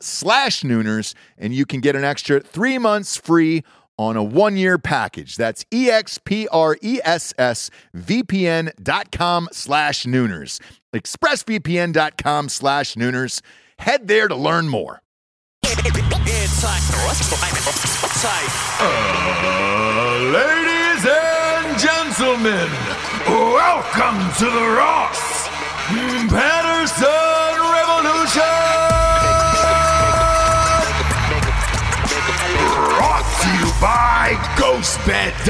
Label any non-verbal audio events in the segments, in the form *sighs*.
slash nooners, and you can get an extra three months free on a one-year package. That's expressvpn.com slash nooners. expressvpn.com slash nooners. Head there to learn more. ladies and gentlemen, welcome to the Ross Patterson Revolution! By GhostBed.com.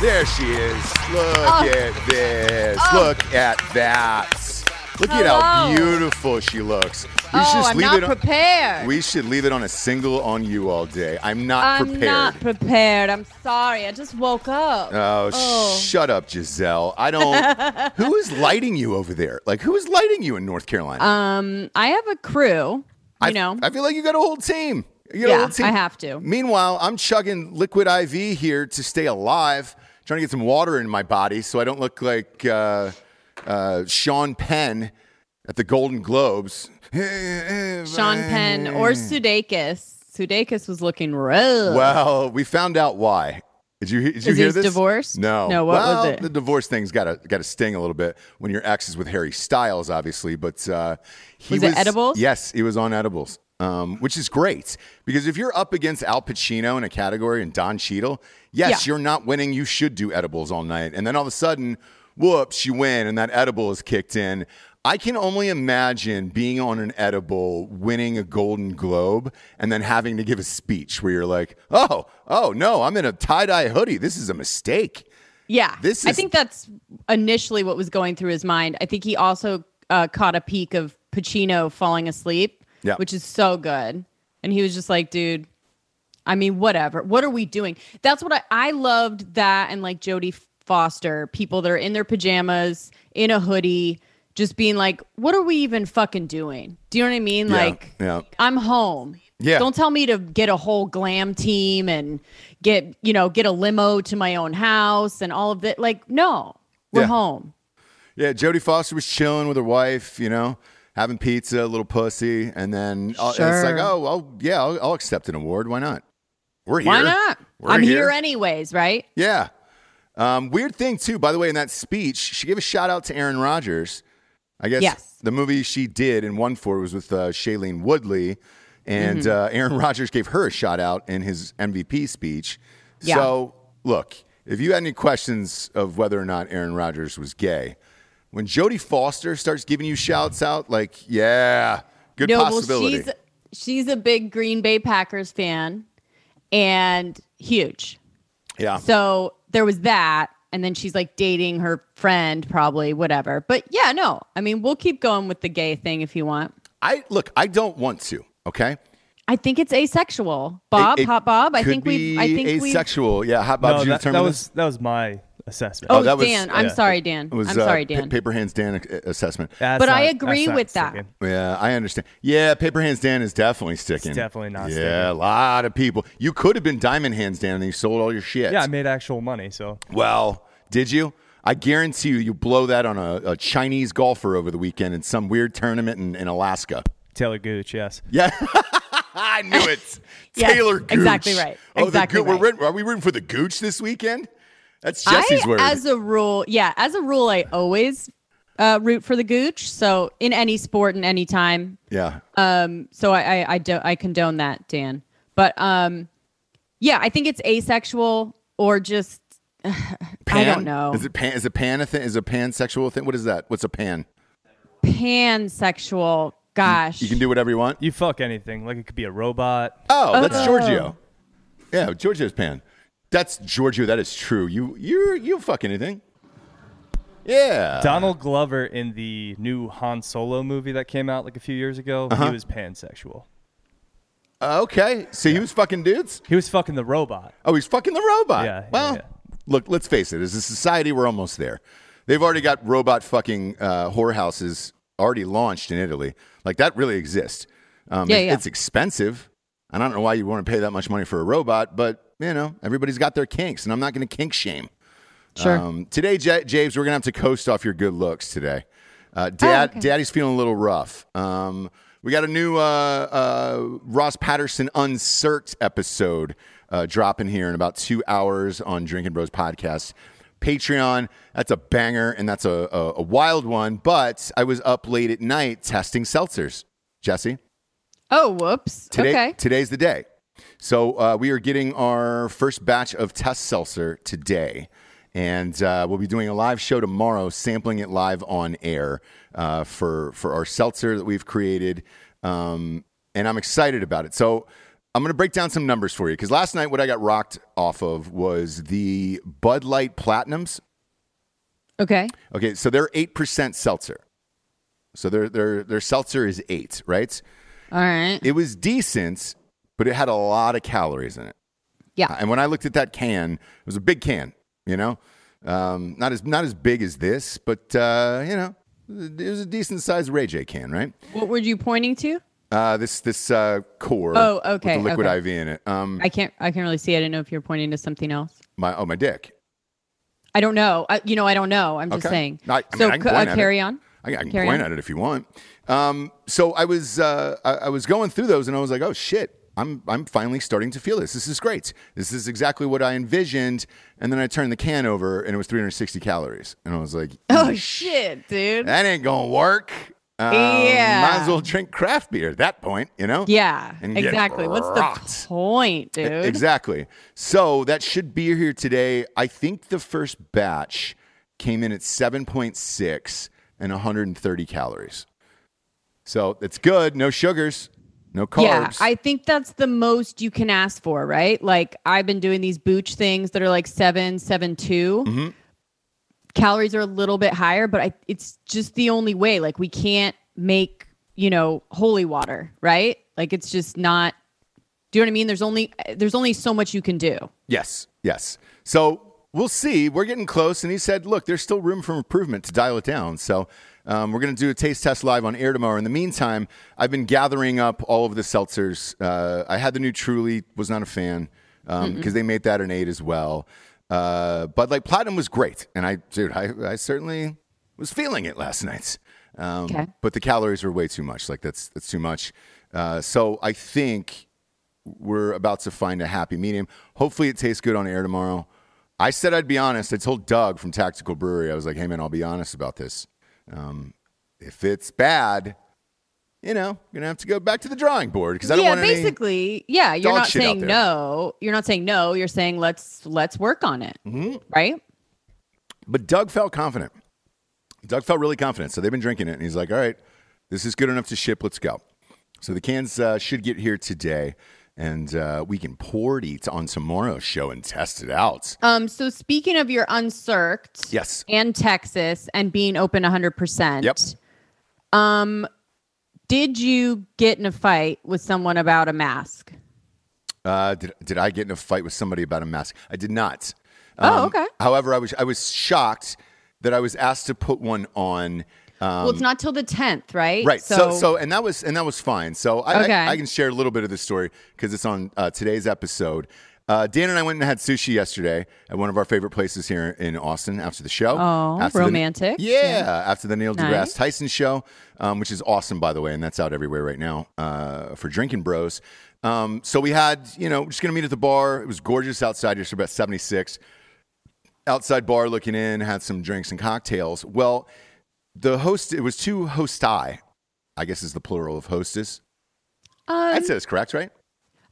There she is. Look at this. Look at that. Look at how beautiful she looks. We oh, should I'm leave not it on, prepared. We should leave it on a single on you all day. I'm not prepared. I'm not prepared. I'm sorry. I just woke up. Oh, Oh. shut up, Giselle. I don't. *laughs* who is lighting you over there? Like, who is lighting you in North Carolina? Um, I have a crew. You I, know. I feel like you got a whole team. You a yeah, team. I have to. Meanwhile, I'm chugging liquid IV here to stay alive, trying to get some water in my body so I don't look like uh, uh, Sean Penn at the Golden Globes. Sean Penn or *laughs* Sudeikis. Sudeikis was looking rough. Well, we found out why. Did you, did you Is hear his this? divorce? No. No, what was well, it? The divorce thing's got to got to sting a little bit when your ex is with Harry Styles, obviously. But uh, he Was it edibles? Yes, he was on edibles, um, which is great because if you're up against Al Pacino in a category and Don Cheadle, yes, Yeah. you're not winning. You should do edibles all night, and then all of a sudden. whoops, you win, and that edible is kicked in. I can only imagine being on an edible, winning a Golden Globe, and then having to give a speech where you're like, "Oh, oh no, I'm in a tie dye hoodie. This is a mistake." Yeah, This I think that's initially what was going through his mind. I think he also uh, caught a peek of Pacino falling asleep, Yeah. which is so good, and he was just like, "Dude, I mean, whatever. What are we doing?" That's what I I loved that, and like Jodie Foster, people that are in their pajamas in a hoodie. Just being like, what are we even fucking doing? Do you know what I mean? Yeah, like, yeah. I'm home. Yeah. Don't tell me to get a whole glam team and get, you know, get a limo to my own house and all of that. Like, no, we're Yeah. home. Yeah, Jodie Foster was chilling with her wife, you know, having pizza, a little pussy, and then uh, it's like, oh, well, yeah, I'll, I'll accept an award. Why not? We're here. Why not? We're I'm here. anyways, right? Yeah. Um, weird thing too, by the way, in that speech, she gave a shout out to Aaron Rodgers. I guess Yes. the movie she did and won for was with uh, Shailene Woodley, and Mm-hmm. uh, Aaron *laughs* Rodgers gave her a shout out in his MVP speech. Yeah. So look, if you had any questions of whether or not Aaron Rodgers was gay, when Jodie Foster starts giving you shouts out, like, yeah, good no, possibility. well, she's she's a big Green Bay Packers fan and huge. yeah. So there was that. And then she's like dating her friend, probably, whatever. But yeah, no. I mean, we'll keep going with the gay thing if you want. I look, I don't want to. Okay. I think it's asexual. Bob, It- it hot Bob. I think we. I be think we. asexual. Yeah, hot Bob. no, that, that was that was my assessment. Oh, that was- Dan. I'm yeah. sorry, Dan. It was I'm uh, sorry, Pa- Dan. paper hands Dan uh, assessment. That's But I agree that's not with that. sticking. Yeah, I understand. Yeah, paper hands Dan is definitely sticking. definitely not Yeah, sticking. a lot of people. You could have been diamond hands Dan and you sold all your shit. Yeah, I made actual money, so well, did you? I guarantee you, you blow that on a, a Chinese golfer over the weekend in some weird tournament in, in Alaska. Talor Gooch, yes. Yeah. *laughs* I knew it. *laughs* Yes, Talor Gooch. exactly right. Oh, Exactly the Goo- right. We're, rooting- are we rooting for the Gooch this weekend? That's Jesse's I, word. as a rule, yeah, as a rule, I always uh, root for the gooch. So in any sport and any time. yeah. Um, so I, I, I, do, I condone that, Dan. But um, yeah, I think it's asexual or just *sighs* I don't know. Is it pan? Is it pan a thing? Is a pansexual thing? What is that? What's a pan? pansexual. Gosh, You can do whatever you want. You fuck anything. Like it could be a robot. Oh, that's Oh. Giorgio. Yeah, Giorgio's pan. That's Giorgio. That is true. You you you fuck anything. Yeah. Donald Glover in the new Han Solo movie that came out like a few years ago, Uh-huh. he was pansexual. Uh, okay. So he was fucking dudes. He was fucking the robot. Oh, he's fucking the robot. Yeah, yeah, Well, yeah. look. Let's face it. As a society, we're almost there. They've already got robot fucking uh, whorehouses already launched in Italy. Like that really exists. Um, Yeah, it- yeah. It's expensive. And I don't know why you want to pay that much money for a robot, but you know everybody's got their kinks, and I'm not going to kink shame. sure. Um, today, J- James, we're gonna have to coast off your good looks today. Uh, Dad, okay. Daddy's feeling a little rough. Um, we got a new uh, uh, Ross Patterson Uncert episode uh, dropping here in about two hours on Drinking Bros podcast. Patreon, that's a banger and that's a, a, a wild one. But I was up late at night testing seltzers. Jesse, oh, whoops. today, okay. today's the day. So uh, we are getting our first batch of test seltzer today. And uh, we'll be doing a live show tomorrow, sampling it live on air uh, for, for our seltzer that we've created. Um, and I'm excited about it. So I'm going to break down some numbers for you because last night, what I got rocked off of was the Bud Light Platinums. Okay. Okay, so they're 8% seltzer. So their, their, their seltzer is 8, right? All right. It was decent, but it had a lot of calories in it. Yeah. And when I looked at that can, it was a big can, you know, um, not as not as big as this, but uh, you know, it was a decent sized Ray J can, right? What were you pointing to? Uh, this this uh, core, Oh, okay, with the liquid okay. IV in it. Um, I can't. I can't really see. I don't know if you're pointing to something else. my oh my dick. I don't know. I, you know, I don't know. I'm just Okay. saying. I- I mean, so I can c- point uh, carry on. I, I can Carry point on. at it if you want. Um, so I was uh, I, I was going through those and I was like, oh shit, I'm I'm finally starting to feel this. This is great. This is exactly what I envisioned. And then I turned the can over and it was 360 calories, and I was like, Oh shit, dude. that ain't gonna work. Um, Yeah. might as well drink craft beer at that point, you know? Yeah, exactly. What's the point, dude? Exactly. So that should be here today. I think the first batch came in at 7.6 and 130 calories. So it's good. No sugars, no carbs. Yeah, I think that's the most you can ask for, right? Like I've been doing these booch things that are like seven, seven, two. Mm-hmm. Calories are a little bit higher, but I, it's just the only way. Like we can't make, you know, holy water, right? Like it's just not. Do you know what I mean? There's only there's only so much you can do. Yes, yes. So we'll see. We're getting close. And he said, look, there's still room for improvement to dial it down. So um, we're going to do a taste test live on air tomorrow. In the meantime, I've been gathering up all of the seltzers. Uh, I had the new Truly, was not a fan because they made that an eight as well. Uh, but like Platinum was great. And I, dude, I, I certainly was feeling it last night. Um, Okay. But the calories were way too much. Like that's, that's too much. Uh, so I think we're about to find a happy medium. Hopefully, it tastes good on air tomorrow. I said I'd be honest. I told Doug from Tactical Brewery, I was like, hey, man, I'll be honest about this. Um, if it's bad, you know, you're going to have to go back to the drawing board because I don't yeah, want basically, yeah. You're not saying no. You're not saying no. You're saying let's let's work on it, Mm-hmm. right? But Doug felt confident. Doug felt really confident. So they've been drinking it. And he's like, all right, this is good enough to ship. Let's go. So the cans uh, should get here today. And uh, we can pour it eat on tomorrow's show and test it out. Um. So speaking of your uncirked, Yes. and Texas and being open 100%. Yep. Um, did you get in a fight with someone about a mask? Uh, did, did I get in a fight with somebody about a mask? I did not. Oh, okay. However, I was I was shocked that I was asked to put one on. Um, well, it's not till the 10th, right? right. So, so and that was and that was fine. So I Okay. I, I can share a little bit of the story because it's on uh, today's episode. Uh, Dan and I went and had sushi yesterday at one of our favorite places here in Austin after the show. Oh, After the- romantic. yeah, after the Neil deGrasse Nice. Tyson show, um, which is awesome, by the way, and that's out everywhere right now uh, for drinking bros. Um, so we had, you know, just gonna meet at the bar. It was gorgeous outside. Just about seventy six. Outside bar, looking in, had some drinks and cocktails. Well, the host, it was two hosti. I guess is the plural of hostess. um, I'd say that's correct, right?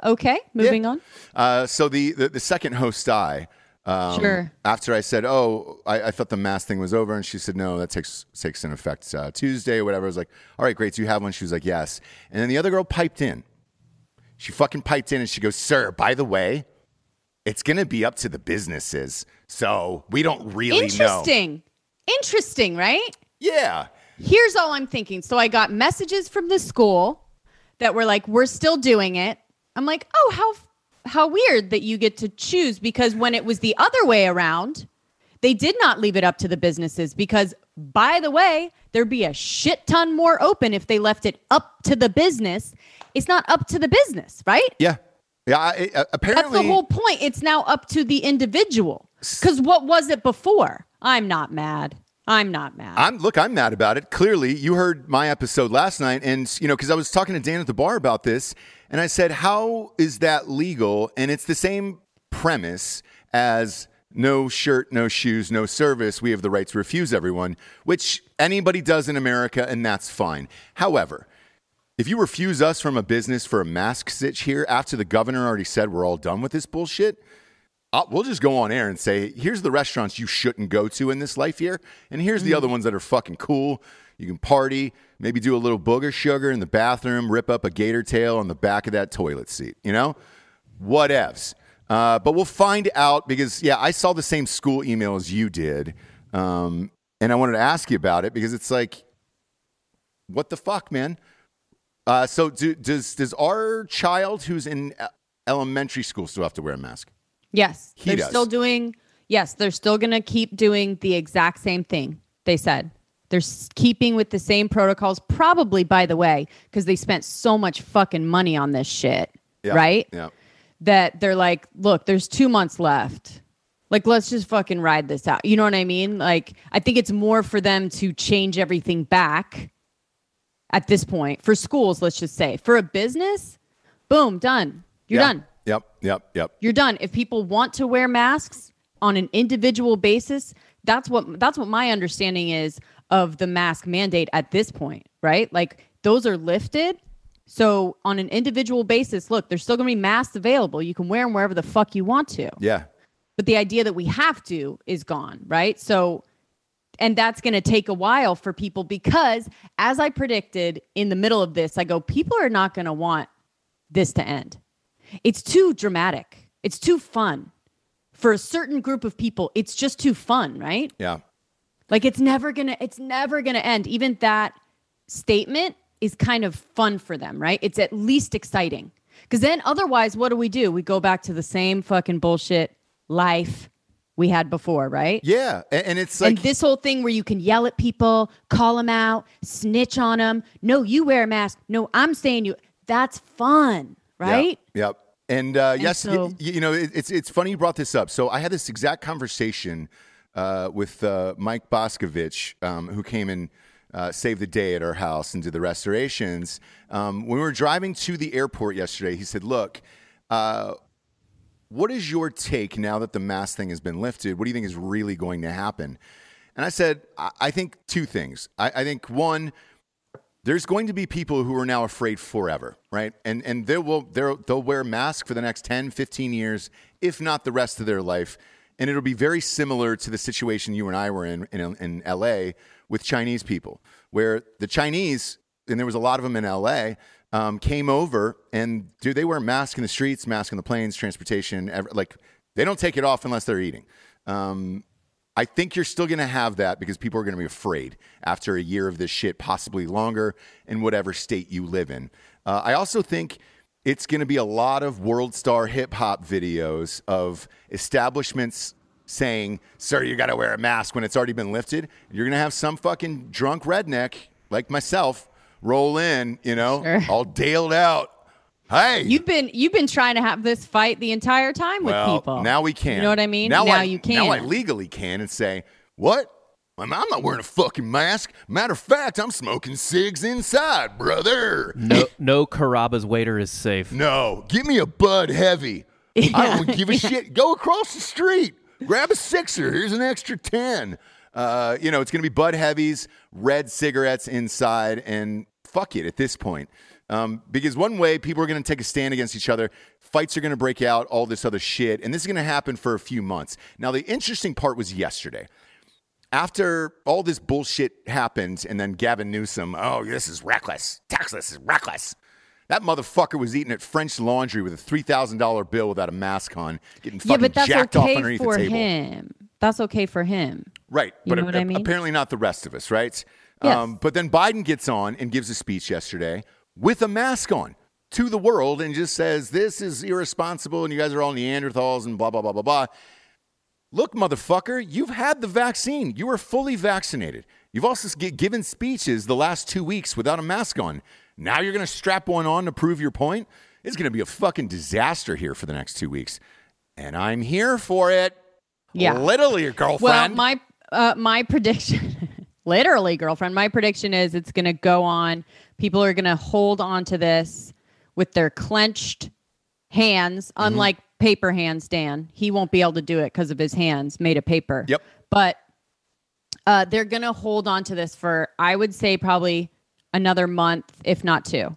okay, moving on. Uh, so the, the the second hosti. Um, Sure. After I said, "Oh, I, I thought the mass thing was over," and she said, "No, that takes takes in effect uh, Tuesday or whatever." I was like, "All right, great. Do you have one?" She was like, "Yes." And then the other girl piped in. She fucking piped in and she goes, "Sir, by the way, it's gonna be up to the businesses, so we don't really know." Interesting. Interesting, right? Yeah. Here's all I'm thinking. So I got messages from the school that were like, "We're still doing it." I'm like, "Oh, how how weird that you get to choose because when it was the other way around, they did not leave it up to the businesses because by the way, there'd be a shit ton more open if they left it up to the business. It's not up to the business, right? Yeah. Yeah. I, I- That's the whole point. It's now up to the individual. Cuz what was it before? I'm not mad. I'm not mad. I'm look. I'm mad about it. Clearly, you heard my episode last night, and you know, because I was talking to Dan at the bar about this, and I said, "How is that legal?" And it's the same premise as no shirt, no shoes, no service. We have the right to refuse everyone, which anybody does in America, and that's fine. However, if you refuse us from a business for a mask sitch here after the governor already said we're all done with this bullshit, I'll, we'll just go on air and say, here's the restaurants you shouldn't go to in this life here, and here's the other ones that are fucking cool. You can party, maybe do a little booger sugar in the bathroom, rip up a gator tail on the back of that toilet seat, you know? Whatevs. Uh, but we'll find out because, yeah, I saw the same school email as you did. Um, and I wanted to ask you about it because it's like, what the fuck, man? Uh, so, do, does does our child who's in e- elementary school still have to wear a mask? Yes, He they're does. still doing. Yes, they're still going to keep doing the exact same thing. They said they're keeping with the same protocols. Probably, by the way, because they spent so much fucking money on this shit, Yeah. right? Yeah. That they're like, look, there's two months left. Like, let's just fucking ride this out. You know what I mean? Like, I think it's more for them to change everything back at this point for schools. Let's just say for a business, boom, done. You're Yeah. done Yep. Yep. Yep. you're done if people want to wear masks on an individual basis that's what that's what my understanding is of the mask mandate at this point right like those are lifted so on an individual basis look there's still going to be masks available you can wear them wherever the fuck you want to Yeah. but the idea that we have to is gone right so and that's going to take a while for people because as I predicted in the middle of this, I go people are not going to want this to end. It's too dramatic. It's too fun. For a certain group of people, it's just too fun, right? Yeah. Like it's never going to it's never going to end. Even that statement is kind of fun for them, right? It's at least exciting. Cuz then otherwise what do we do? We go back to the same fucking bullshit life we had before, right? Yeah. And, and it's like and this whole thing where you can yell at people, call them out, snitch on them. No, you wear a mask. No, I'm saying you. That's fun, right? Yep. yep. And, uh, yes, so- y- you know, it, it's it's funny you brought this up. So I had this exact conversation uh, with uh, Mike Boscovich, um, who came and uh, saved the day at our house and did the restorations. Um, when we were driving to the airport yesterday, he said, "Look." Uh, what is your take now that the mask thing has been lifted? What do you think is really going to happen? And I said, I, I think two things. I, I think one, there's going to be people who are now afraid forever, right? And and they will they'll wear masks for the next 10, 15 years, if not the rest of their life. And it'll be very similar to the situation you and I were in in, in LA with Chinese people, where the Chinese, and there was a lot of them in LA, um, came over and dude, they wear masks in the streets, masks on the planes, transportation, like they don't take it off unless they're eating. Um, I think you're still going to have that because people are going to be afraid after a year of this shit, possibly longer, in whatever state you live in. Uh, I also think it's going to be a lot of world star hip hop videos of establishments saying, Sir, you got to wear a mask when it's already been lifted. You're going to have some fucking drunk redneck like myself roll in, you know, Sure. all daled out. Hey, You've been you've been trying to have this fight the entire time with well, people. Now we can. You know what I mean? Now, now I, you can. Now I legally can and say, what? I'm I'm not wearing a fucking mask. Matter of fact, I'm smoking cigs inside, brother. No, no Carrabba's waiter is safe. No, give me a Bud Heavy. *laughs* I don't give a shit. Go across the street, grab a sixer. Here's an extra ten. Uh, you know, it's gonna be Bud Heavies, red cigarettes inside, and fuck it at this point. Um, because one way people are going to take a stand against each other, fights are going to break out, all this other shit, and this is going to happen for a few months. Now, the interesting part was yesterday after all this bullshit happened, and then Gavin Newsom, oh, this is reckless. Texas is reckless. That motherfucker was eating at French Laundry with a three thousand dollar bill without a mask on, getting yeah, fucking but that's jacked off okay underneath for the table. him. That's okay for him. Right, You but know what I mean? apparently not the rest of us, right? Yes. Um, but then Biden gets on and gives a speech yesterday with a mask on to the world and just says this is irresponsible and you guys are all Neanderthals and blah blah blah blah blah. Look, motherfucker, you've had the vaccine. You are fully vaccinated. You've also given speeches the last two weeks without a mask on. Now you're going to strap one on to prove your point? It's going to be a fucking disaster here for the next two weeks. And I'm here for it. Yeah. Literally, girlfriend. Well, my uh, my prediction, *laughs* literally, girlfriend. My prediction is it's going to go on. People are going to hold on to this with their clenched hands, Mm-hmm. unlike paper hands. Dan, he won't be able to do it because of his hands made of paper. Yep. But uh, they're going to hold on to this for, I would say, probably another month, if not two.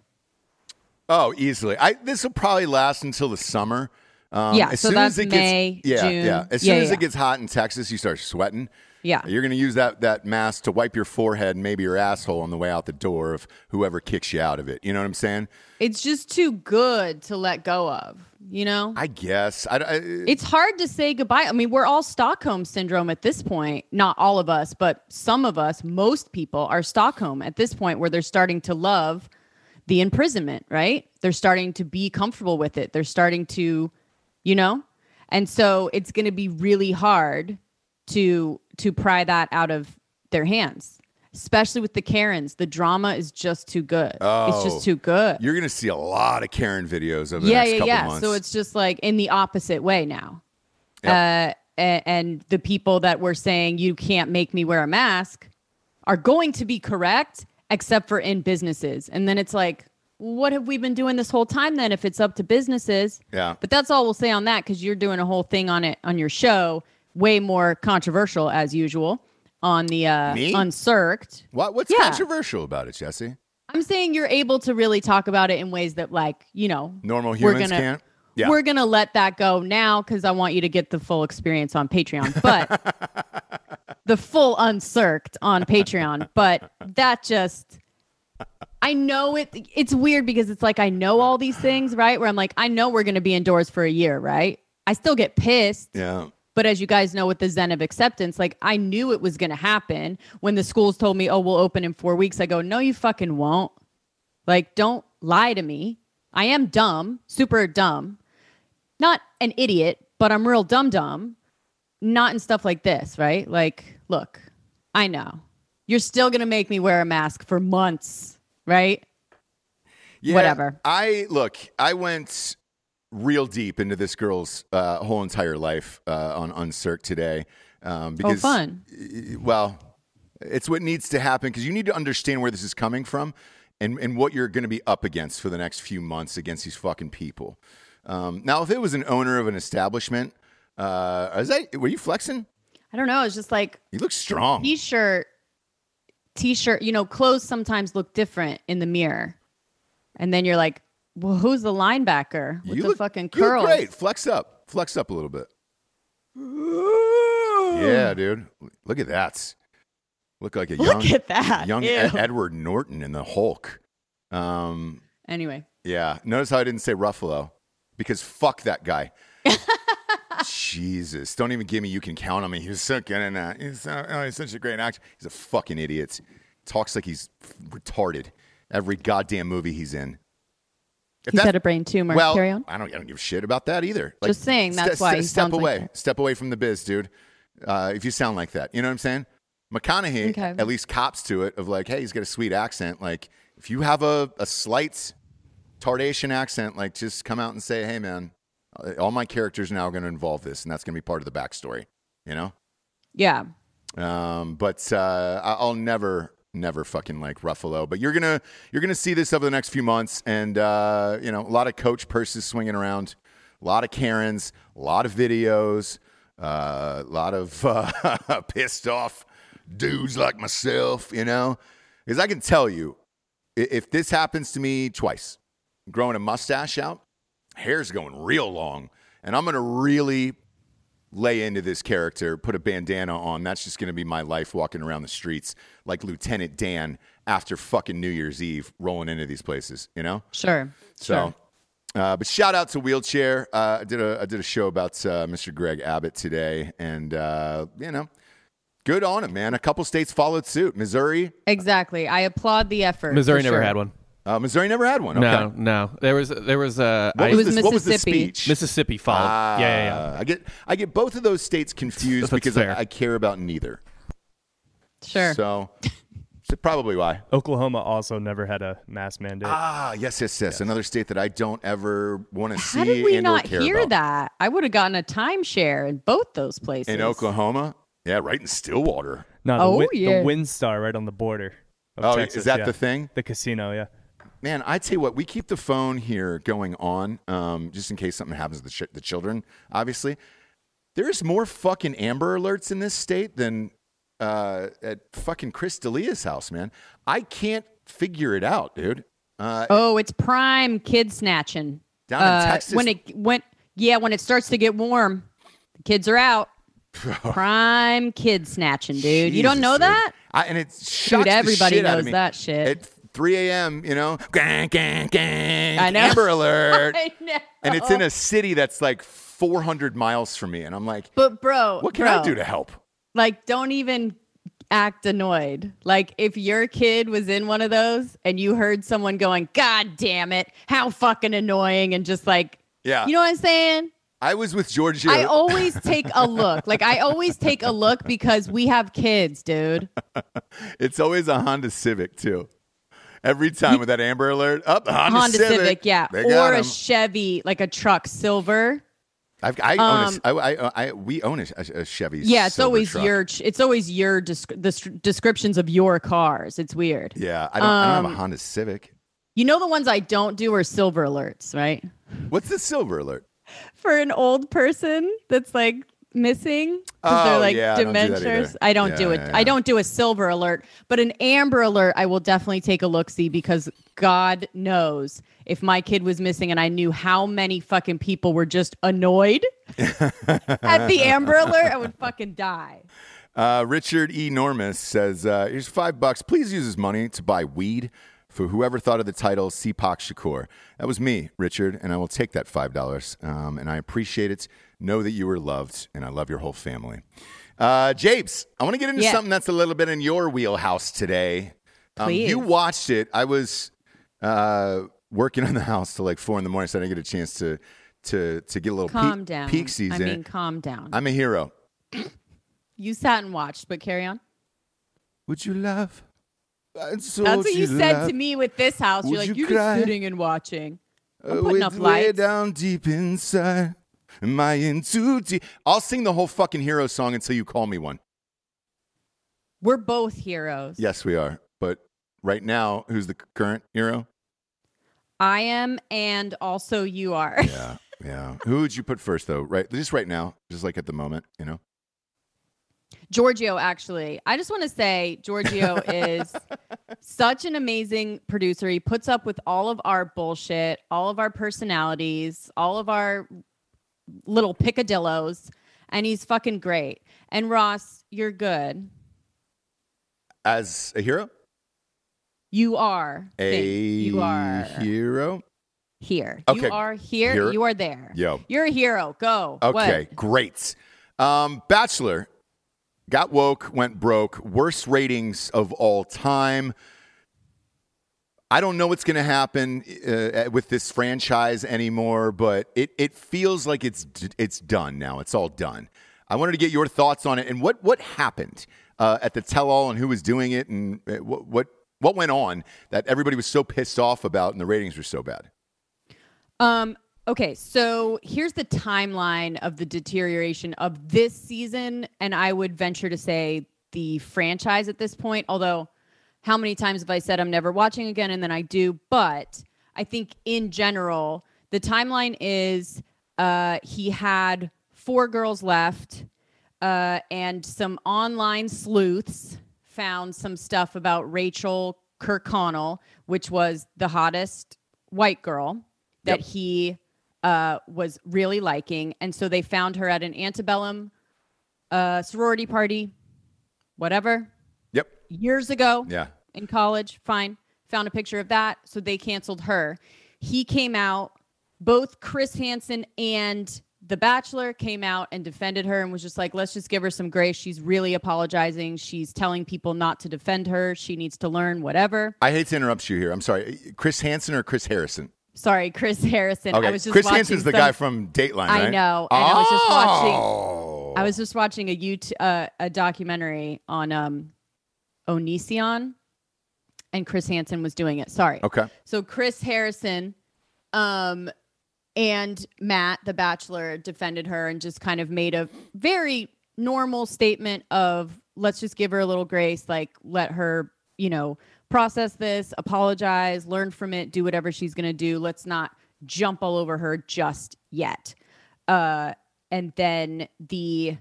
Oh, easily. I this will probably last until the summer. Um, Yeah, as so soon that's as it May, gets, yeah, June. yeah. As Yeah, soon as yeah. it gets hot in Texas, you start sweating. Yeah. You're going to use that that mask to wipe your forehead and maybe your asshole on the way out the door of whoever kicks you out of it. You know what I'm saying? It's just too good to let go of, you know? I guess. I, I- uh, it's hard to say goodbye. I mean, we're all Stockholm syndrome at this point. Not all of us, but some of us, most people are Stockholm at this point where they're starting to love the imprisonment, right? They're starting to be comfortable with it. They're starting to, you know? And so it's going to be really hard to to pry that out of their hands. Especially with the Karens, the drama is just too good. Oh, it's Oh. just too good. you're to see a lot of Karen videos over the yeah, next yeah, couple yeah. months. So it's just like in the opposite way now. Yep. Uh, a- and the people that were saying you can't make me wear a mask are going to be correct, except for in businesses. And then it's like, what have we been doing this whole time then? If it's up to businesses, Yeah. But that's all we'll say on that because you're doing a whole thing on it on your show, way more controversial as usual on the uh, Me? uncirced. what, what's Yeah. controversial about it, Jesse? I'm saying you're able to really talk about it in ways that, like, you know, Normal we're humans gonna, can't? Yeah. We're gonna let that go now because I want you to get the full experience on Patreon. But *laughs* the full uncirced on Patreon, but that just I know it it's weird because it's like I know all these things, right? Where I'm like, I know we're gonna be indoors for a year, right? I still get pissed. Yeah. But as you guys know, with the Zen of acceptance, like I knew it was going to happen when the schools told me, oh, we'll open in four weeks. I go, no, you fucking won't. Like, don't lie to me. I am dumb, super dumb. Not an idiot, but I'm real dumb dumb. Not in stuff like this, right? Like, look, I know. You're still going to make me wear a mask for months, right? Yeah, Whatever. I look. I went real deep into this girl's uh, whole entire life uh, on Uncirc today. Um, because, oh, fun. Well, it's what needs to happen because you need to understand where this is coming from and, and what you're going to be up against for the next few months against these fucking people. Um, now, if it was an owner of an establishment, uh, is that were you flexing? I don't know. It's just like You look strong. t-shirt t-shirt you know clothes sometimes look different in the mirror and then you're like well who's the linebacker with you the look, fucking curls great. Flex up. Flex up a little bit. Yeah, dude. Look at that. Look like a young, look at that young Ed- Edward Norton in the Hulk. Um, anyway yeah. Notice how I didn't say Ruffalo because fuck that guy. *laughs* Jesus. Don't even give me you can count on me. He was so good in that. He's, so, oh, he's such a great actor. He's a fucking idiot. Talks like he's retarded every goddamn movie he's in. If he's had a brain tumor well, carry on I don't, I don't give a shit about that either. Just saying, that's why he step like away, that. step away from the biz, dude. Uh, if you sound like that, you know what I'm saying? McConaughey Okay. at least cops to it of like, hey, he's got a sweet accent. Like, if you have a, a slight Tardation accent, like, just come out and say, hey, man, uh, all my characters now are going to involve this, and that's going to be part of the backstory. You know? yeah Um, but uh, I'll never, never fucking like Ruffalo. But you're gonna, you're gonna see this over the next few months, and uh, you know, a lot of coach purses swinging around, a lot of Karens, a lot of videos, uh, a lot of *laughs* uh, pissed off dudes like myself. You know, because I can tell you, if this happens to me twice, growing a mustache out, hair's going real long, and I'm gonna really lay into this character, put a bandana on. That's just going to be my life walking around the streets like Lieutenant Dan after fucking New Year's Eve rolling into these places, you know? sure So, uh, but shout out to Wheelchair. Uh, I did a I did a show about uh, Mr. Greg Abbott today, and uh, you know, good on him, man. A couple states followed suit. Missouri, exactly i applaud the effort Missouri never sure. had one. Uh, Missouri never had one. Okay. No, no. There was there was uh, What I- was, It was this, what was the Mississippi. speech? Mississippi followed. yeah, yeah, yeah. Uh, I get I get both of those states confused *laughs* because. I, I care about neither. sure So, so probably why. Oklahoma also never had a mask mandate. Ah, yes, yes, yes. Another state that I don't ever want to see how did we and not hear about. that i would have gotten a timeshare in both those places in Oklahoma? Yeah, right in Stillwater. no, the, oh, Win- yeah. the WinStar right on the border. Of Oh, Texas, is that yeah. the thing? The casino, yeah. Man, I tell you what, we keep the phone here going on, um, just in case something happens to the, ch- the children. Obviously, there's more fucking Amber Alerts in this state than uh, at fucking Chris D'Elia's house, man. I can't figure it out, dude. Uh, oh it's prime kid snatching Down in Uh, Texas? when it when yeah when it starts to get warm the kids are out *laughs* prime kid snatching dude you don't know dude. that I, and it shocks the everybody shit out of knows that shit. At 3 a.m., you know, gang, gang, gang, I know. Amber Alert. *laughs* I know. and it's in a city that's like 400 miles from me. And I'm like, But bro, what can bro, I do to help? Like, don't even act annoyed. Like, if your kid was in one of those and you heard someone going, "God damn it, how fucking annoying," and just like, Yeah. you know what I'm saying? I was with Georgia. I always take a look. Like, I always take a look because we have kids, dude. *laughs* it's always a Honda Civic, too. Every time with that Amber Alert, up Honda, Honda Civic, yeah, They got or a. Chevy, like a truck, silver. I've, I own um, a, I, I, I, we own a, a Chevy. Yeah, it's always truck. your. It's always your the s- descriptions of your cars. It's weird. Yeah, I don't, I don't have Um, a Honda Civic. You know the ones I don't do are silver alerts, right? What's the Silver Alert? For an old person that's like missing because Oh, they're like yeah, I don't do. I don't Yeah, do it. yeah, I don't do a silver alert, but an amber alert I will definitely take a look see because God knows if my kid was missing and I knew how many fucking people were just annoyed *laughs* at the amber alert, I would fucking die. Uh, Richard E. Normus says, uh, "Here's five bucks. Please use this money to buy weed for whoever thought of the title Seepak Shakur. That was me, Richard, and I will take that five dollars. Um, and I appreciate it. Know that you were loved, and I love your whole family." Uh, Japes, I want to get into Yeah. something that's a little bit in your wheelhouse today. Um, Please. you watched it. I was uh, working on the house till like four in the morning, so I didn't get a chance to to to get a little Calm peek, down. peek season. I mean, calm down. I'm a hero. you sat and watched, but carry on. Would you love? That's That's what you said to me with this house. Would You're like, you you're cry? just sitting and watching. I'm Uh, putting with up way lights. down deep inside. Am I in too deep? I'll sing the whole fucking hero song until you call me one. We're both heroes. Yes, we are. But right now, who's the current hero? I am, and also you are. Yeah, yeah. Who would you put first, though? Right, just right now, just like at the moment, you know. Giorgio, actually. I just want to say Giorgio *laughs* is such an amazing producer. He puts up with all of our bullshit, all of our personalities, all of our little picadillos, and he's fucking great. And Ross, you're good. As a hero, You are. a you are hero. here. Okay. You are here. Hero. You are there. Yo. You're a hero. Go. Okay, What? great. Um, Bachelor got woke, went broke, worst ratings of all time. I don't know what's going to happen uh, with this franchise anymore, but it, it feels like it's it's done now. It's all done. I wanted to get your thoughts on it and what what happened uh, at the tell all and who was doing it and uh, what what what went on that everybody was so pissed off about and the ratings were so bad. Um, okay, so here's the timeline of the deterioration of this season, and I would venture to say the franchise at this point, although how many times have I said I'm never watching again and then I do, but I think in general, the timeline is uh he had four girls left, uh, and some online sleuths found some stuff about Rachel Kirkconnell, which was the hottest white girl that Yep. he uh, was really liking. And so they found her at an antebellum uh, sorority party, whatever, Yep. years ago Yeah. In college. Fine. Found a picture of that. So they canceled her. He came out, both Chris Hansen and The Bachelor came out and defended her and was just like, let's just give her some grace. She's really apologizing. She's telling people not to defend her. She needs to learn whatever. I hate to interrupt you here. I'm sorry. Chris Hansen or Chris Harrison? Sorry, Chris Harrison. Okay, I was just Chris watching Hansen's the guy from Dateline, I right? know, and I was just watching- Oh. I was just watching a YouTube, uh, a documentary on um, Onision, and Chris Hansen was doing it. Sorry. Okay. So Chris Harrison, um, and Matt, the Bachelor, defended her and just kind of made a very normal statement of let's just give her a little grace, like let her, you know, process this, apologize, learn from it, do whatever she's gonna do. Let's not jump all over her just yet. Uh, and then the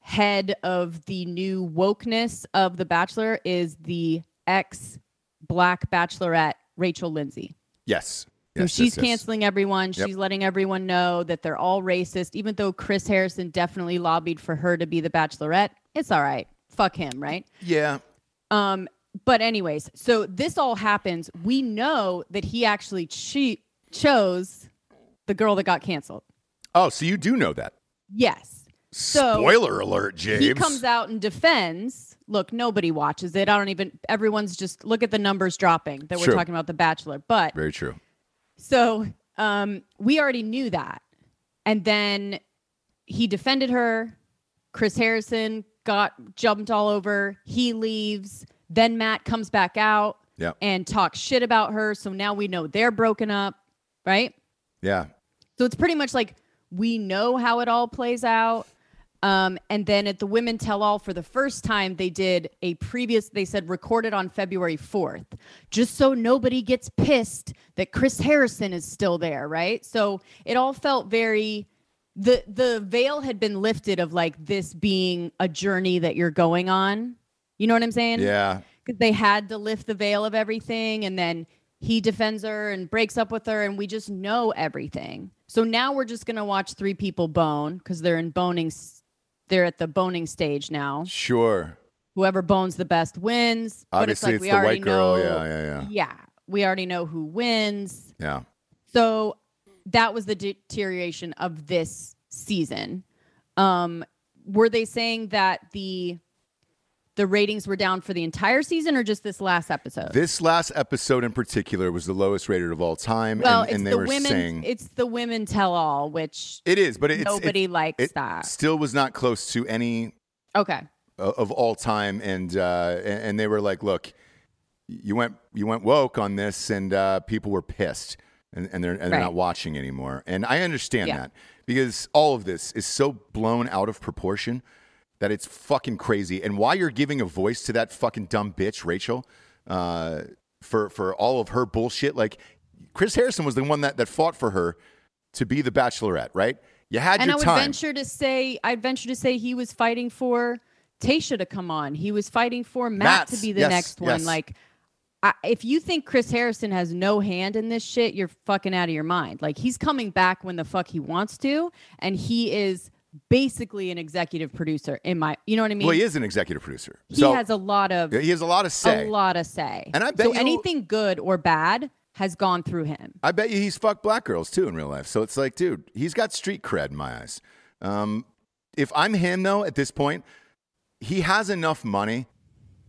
head of the new wokeness of The Bachelor is the ex black bachelorette, Rachel Lindsay. Yes. So Yes, she's yes, yes. canceling everyone. Yep. She's letting everyone know that they're all racist, even though Chris Harrison definitely lobbied for her to be the bachelorette. It's all right. Fuck him, right? Yeah. Um, but anyways, so this all happens. We know that he actually che- chose the girl that got canceled. Oh, so you do know that. Yes. So Spoiler alert, James. he comes out and defends. Look, nobody watches it. I don't even. Everyone's just look at the numbers dropping that we're True. talking about the Bachelor. But Very true. so um, we already knew that. And then he defended her. Chris Harrison got jumped all over. He leaves. Then Matt comes back out Yeah. and talks shit about her. So now we know they're broken up, right? Yeah. So it's pretty much like we know how it all plays out. Um, and then at the Women Tell All, for the first time, they did a previous, they said recorded on February 4th, just so nobody gets pissed that Chris Harrison is still there, right? So it all felt very, the, the veil had been lifted of like this being a journey that you're going on. You know what I'm saying? Yeah. because they had to lift the veil of everything and then he defends her and breaks up with her and we just know everything so now we're just going to watch three people bone because they're in boning they're at the boning stage now. Sure. Whoever bones the best wins. but it's Obviously, like it's we the white girl. know. Yeah, yeah, yeah. Yeah, we already know who wins. Yeah. So that was the deterioration of this season. Um, were they saying that the the ratings were down for the entire season or just this last episode? This last episode in particular was the lowest rated of all time. well, and, it's and they the were women. saying It's the women tell all, which it is, but it's nobody likes it that. Still was not close to any okay. of all time, and uh, and and they were like, "Look, you went you went woke on this, and uh, people were pissed, and, and they're and they're Right. not watching anymore." And I understand Yeah. that because all of this is so blown out of proportion that it's fucking crazy. And why you're giving a voice to that fucking dumb bitch, Rachel, uh, for for all of her bullshit, like Chris Harrison was the one that that fought for her to be the Bachelorette, right? You had your time. And I would time. venture to say, I'd venture to say he was fighting for Tayshia to come on. He was fighting for Matt to be the yes, next one. yes. Like, I, if you think Chris Harrison has no hand in this shit, you're fucking out of your mind. Like, he's coming back when the fuck he wants to, and he is basically an executive producer. In my, you know what I mean? well, he is an executive producer. He so has a lot of he has a lot of say. a lot of say. And I bet so you- anything good or bad has gone through him. I bet you he's fucked black girls too in real life. So it's like, dude, he's got street cred in my eyes. Um, if I'm him though, at this point, he has enough money.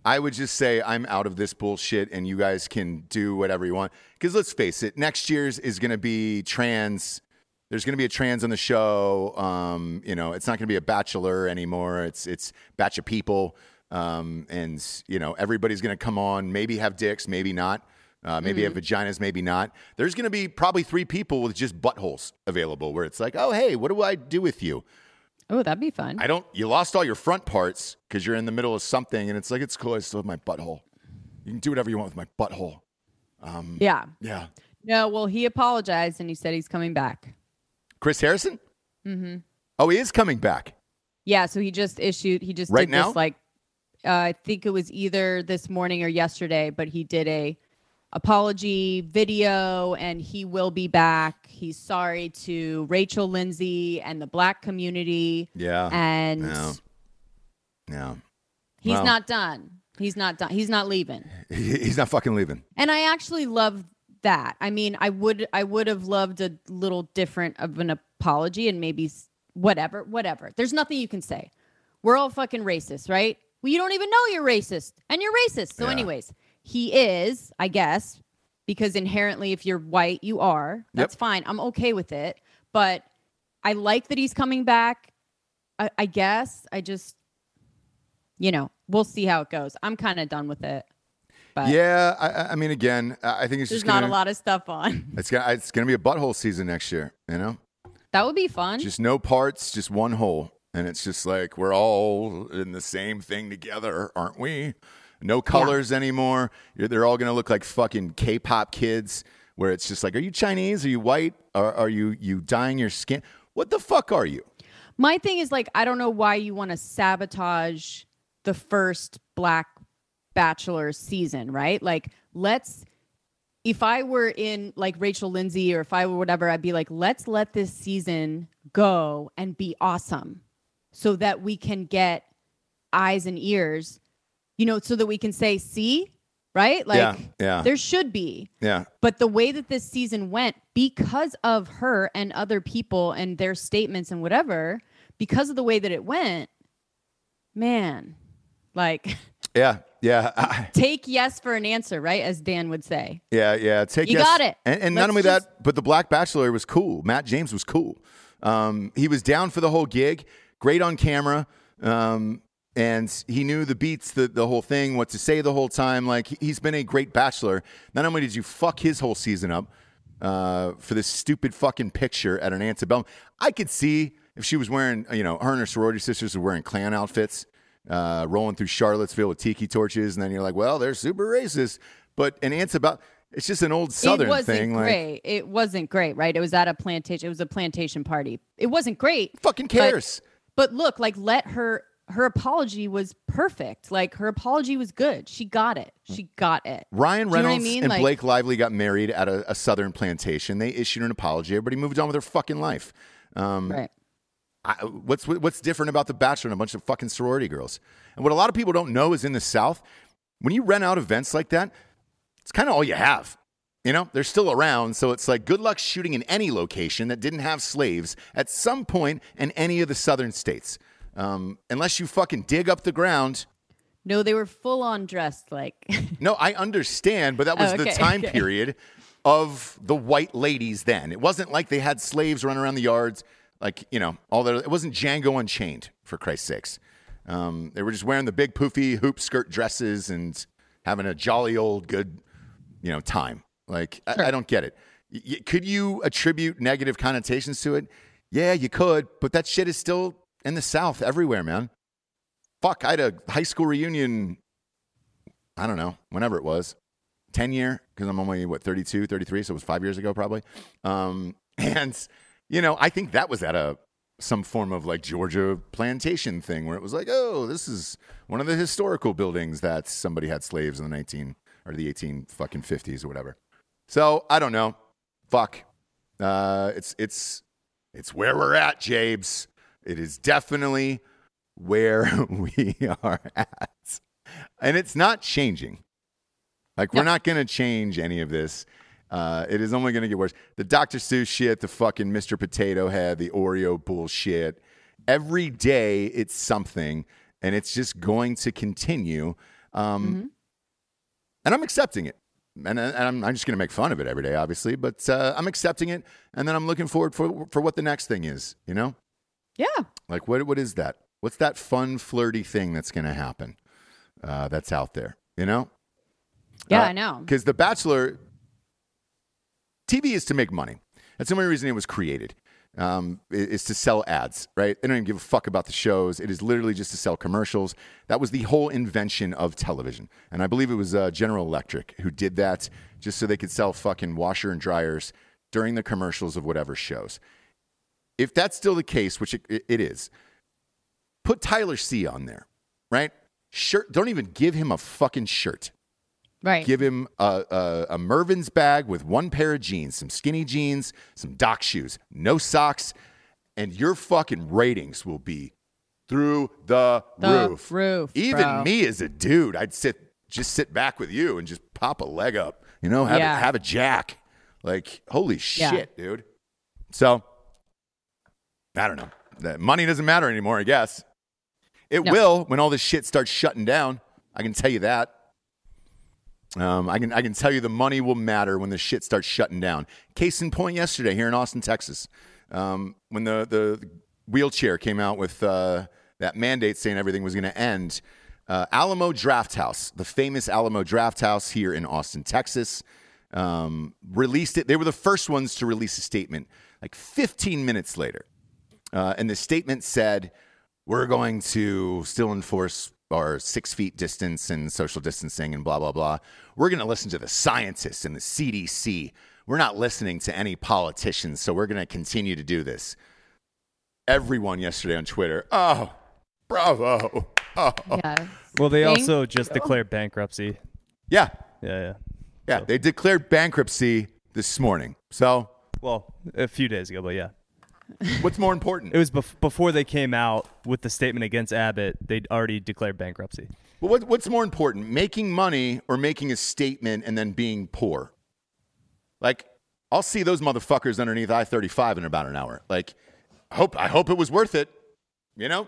I would just say I'm out of this bullshit, and you guys can do whatever you want. Because let's face it, next year's is going to be trans. There's going to be a trans on the show. Um, you know, it's not going to be a bachelor anymore. It's it's batch of people, um, and you know everybody's going to come on. Maybe have dicks, maybe not. Uh, maybe have vaginas, maybe not. There's going to be probably three people with just buttholes available, where it's like, oh hey, what do I do with you? Oh, that'd be fun. I don't. You lost all your front parts because you're in the middle of something, and it's like it's cool. I still have my butthole. You can do whatever you want with my butthole. yeah. Yeah. No, well, he apologized and he said he's coming back. Chris Harrison. Mm-hmm. Oh, he is coming back. Yeah, so he just issued. He just Right did now? this like, uh, I think it was either this morning or yesterday, but he did a apology video, and he will be back. He's sorry to Rachel Lindsay and the Black community, Yeah. and Yeah. Yeah. he's not done. He's not done. He's not leaving. *laughs* He's not fucking leaving. And I actually love that. I mean, I would I would have loved a little different of an apology and maybe whatever, whatever. There's nothing you can say. We're all fucking racist, right? Well, you don't even know you're racist, and you're racist. So, Yeah. anyways, he is, I guess, because inherently, if you're white, you are. That's Yep. fine. I'm okay with it. But I like that he's coming back. I, I guess I just, you know, we'll see how it goes. I'm kind of done with it. But Yeah. I- I, mean, again, I think it's just not gonna, a lot of stuff on. *laughs* It's gonna, it's gonna be a butthole season next year. You know, That would be fun. just no parts, just one hole, and it's just like we're all in the same thing together, aren't we? No colors anymore. You're, they're all gonna look like fucking K-pop kids. Where it's just like, are you Chinese? Are you white? Are, are you you dyeing your skin? What the fuck are you? My thing is like I don't know why you want to sabotage the first Black Bachelor season, right? Like let's if I were in like Rachel Lindsay or if I were whatever, I'd be like, let's let this season go and be awesome so that we can get eyes and ears, you know, so that we can say, see, right? Like yeah, yeah, there should be. yeah. But the way that this season went, because of her and other people and their statements and whatever, because of the way that it went, man, like *laughs* Yeah, yeah, I- take yes for an answer, right? As Dan would say. yeah, yeah. Take You yes. got it. And, and not only just- that, but the Black Bachelor was cool. Matt James was cool. Um, he was down for the whole gig. Great on camera. Um, and he knew the beats, the, the whole thing, what to say the whole time. Like he- he's been a great bachelor. Not only did you fuck his whole season up uh, for this stupid fucking picture at an antebellum, I could see if she was wearing, you know, her and her sorority sisters were wearing Klan outfits, uh, rolling through Charlottesville with tiki torches, and then you're like, well, they're super racist. But an about it's just an old Southern it wasn't thing. Like, great. it wasn't great, right? It was at a plantation. It was a plantation party. It wasn't great. fucking but- cares. But look, like let her her apology was perfect. Like her apology was good. She got it. She got it. Ryan Do you know I Reynolds mean? and Like- Blake Lively got married at a, a southern plantation. They issued an apology. Everybody moved on with their fucking life. Um, Right. I, what's what's different about The Bachelor and a bunch of fucking sorority girls? And what a lot of people don't know is in the South, when you rent out events like that, it's kind of all you have. You know, they're still around, so it's like good luck shooting in any location that didn't have slaves at some point in any of the southern states. Um, unless you fucking dig up the ground. No, they were full on dressed like. *laughs* No, I understand, but that was Oh, the time okay. period of the white ladies then. It wasn't like they had slaves running around the yards, like, you know, all that. It wasn't Django Unchained, for Christ's sakes. Um, they were just wearing the big poofy hoop skirt dresses and having a jolly old good, you know, time. Like, I, I don't get it. Y- could you attribute negative connotations to it? Yeah, you could, but that shit is still in the South everywhere, man. Fuck, I had a high school reunion I don't know, whenever it was, 10 year, because I'm only, what, 32, 33, so it was five years ago probably. Um, *laughs* and, you know, I think that was at a, some form of like Georgia plantation thing where it was like, oh, this is one of the historical buildings that somebody had slaves in the 19 or the 18 fucking 50s or whatever. So I don't know. Fuck. Uh, it's, it's, it's where we're at, Jabes. It is definitely where *laughs* we are at. And it's not changing. Like, we're not going to change any of this. Uh, it is only going to get worse. The Dr. Seuss shit, the fucking Mr. Potato Head, the Oreo bullshit. Every day it's something, and it's just going to continue. Um, And I'm accepting it. And, and I'm, I'm just going to make fun of it every day, obviously, but uh, I'm accepting it. And then I'm looking forward for, for what the next thing is, you know? yeah. Like, what, what is that? What's that fun, flirty thing that's going to happen uh, that's out there, you know? Yeah, Uh, I know. Because The Bachelor, TV is to make money. That's the only reason it was created. Um, is to sell ads, right? They don't even give a fuck about the shows. It is literally just to sell commercials. That was the whole invention of television, and I believe it was uh, General Electric who did that just so they could sell fucking washer and dryers during the commercials of whatever shows. If that's still the case, which it, it- it is, put Tyler C on there, right? Shirt. Don't even give him a fucking shirt. Right. Give him a, a, a Mervyn's bag with one pair of jeans, some skinny jeans, some dock shoes, no socks, and your fucking ratings will be through the, The roof. roof, Even bro. me as a dude, I'd sit just sit back with you and just pop a leg up. You know, have Yeah. a, have a jack. Like holy Yeah. shit, dude. So I don't know. The money doesn't matter anymore. I guess it No. will when all this shit starts shutting down. I can tell you that. Um, I can I can tell you the money will matter when the shit starts shutting down. Case in point, yesterday here in Austin, Texas, um, when the the wheelchair came out with uh, that mandate saying everything was going to end. Uh, Alamo Drafthouse, the famous Alamo Drafthouse here in Austin, Texas, um, released it. They were the first ones to release a statement like 15 minutes later. Uh, and the statement said, we're going to still enforce our six feet distance and social distancing and blah, blah, blah. We're going to listen to the scientists and the CDC. We're not listening to any politicians, so we're going to continue to do this. Everyone yesterday on Twitter, oh, bravo. Oh, Yeah. Well, they Thank also just declared bankruptcy. yeah. Yeah, yeah. Yeah. They declared bankruptcy this morning. So, Well, a few days ago, but yeah. What's more important? *laughs* It was bef- before they came out with the statement against Abbott. They'd already declared bankruptcy. Well, what, what's more important, making money or making a statement and then being poor? Like, I'll see those motherfuckers underneath I 35 in about an hour. Like, I hope, I hope it was worth it. You know?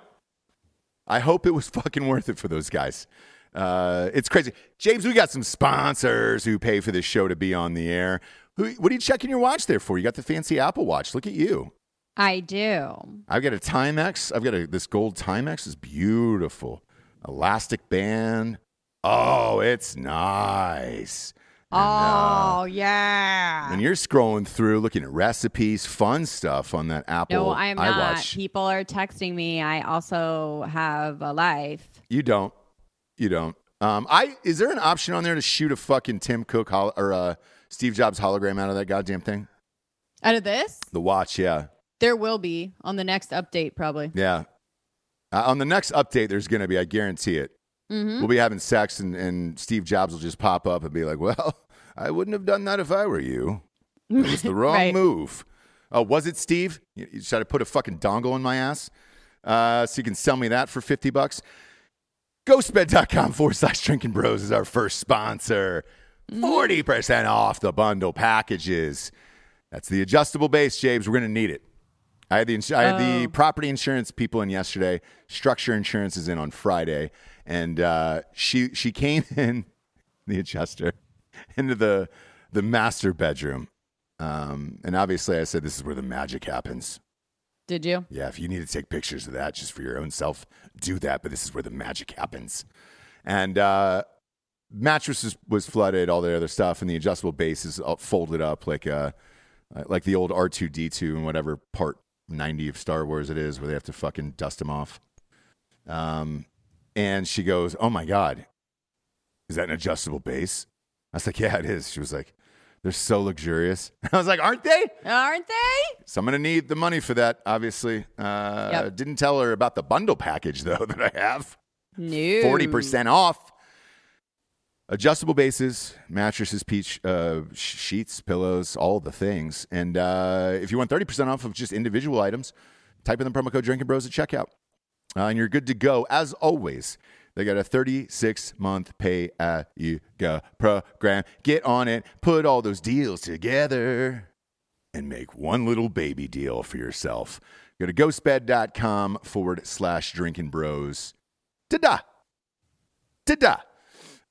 I hope it was *laughs* fucking worth it for those guys. Uh, it's crazy. James, we got some sponsors who pay for this show to be on the air. Who, what are you checking your watch there for? You got the fancy Apple Watch. Look at you. I do. I've got a Timex. I've got a, this gold Timex. is beautiful. Elastic band. Oh, it's nice. Oh, yeah. And you're scrolling through, looking at recipes, fun stuff on that Apple No, I am not. iWatch. People are texting me. I also have a life. You don't. You don't. Um, I is there an option on there to shoot a fucking Tim Cook hol- or uh, Steve Jobs hologram out of that goddamn thing? Out of this, The watch, yeah, there will be on the next update, probably. yeah. Uh, on the next update, there's going to be, I guarantee it. Mm-hmm. We'll be having sex, and, and Steve Jobs will just pop up and be like, "Well, *laughs* I wouldn't have done that if I were you. It was the *laughs* wrong Right. move." Oh, was it Steve? You, you tried to put a fucking dongle in my ass uh, so you can sell me that for 50 bucks? Ghostbed.com forward slash drinking bros is our first sponsor. 40% off the bundle packages. That's the adjustable base, James. We're going to need it. I had the ins- I had the property insurance people in yesterday. Structure insurance is in on Friday, and uh, she she came *laughs* in the adjuster into the the master bedroom, um, and obviously I said this is where the magic happens. Did you? Yeah, if you need to take pictures of that just for your own self, do that. But this is where the magic happens. And uh, mattress was, was flooded, all the other stuff, and the adjustable base is all folded up like uh, like the old R two D two and whatever part ninety of Star Wars it is, where they have to fucking dust them off. Um, and she goes, "Oh my god, is that an adjustable base?" I was like, "Yeah, it is." She was like, "They're so luxurious." *laughs* I was like, "Aren't they?" Aren't they? So I'm going to need the money for that, obviously. Uh, Yep. Didn't tell her about the bundle package, though, *laughs* that I have. No. 40% off. Adjustable bases, mattresses, peach uh, sheets, pillows, all the things. And uh, if you want 30% off of just individual items, type in the promo code Drinking Bros at checkout. Uh, and you're good to go. As always, they got a 36 month pay as you go program. Get on it, put all those deals together and make one little baby deal for yourself. Go to ghostbed.com forward slash drinking bros. Ta-da. Ta-da.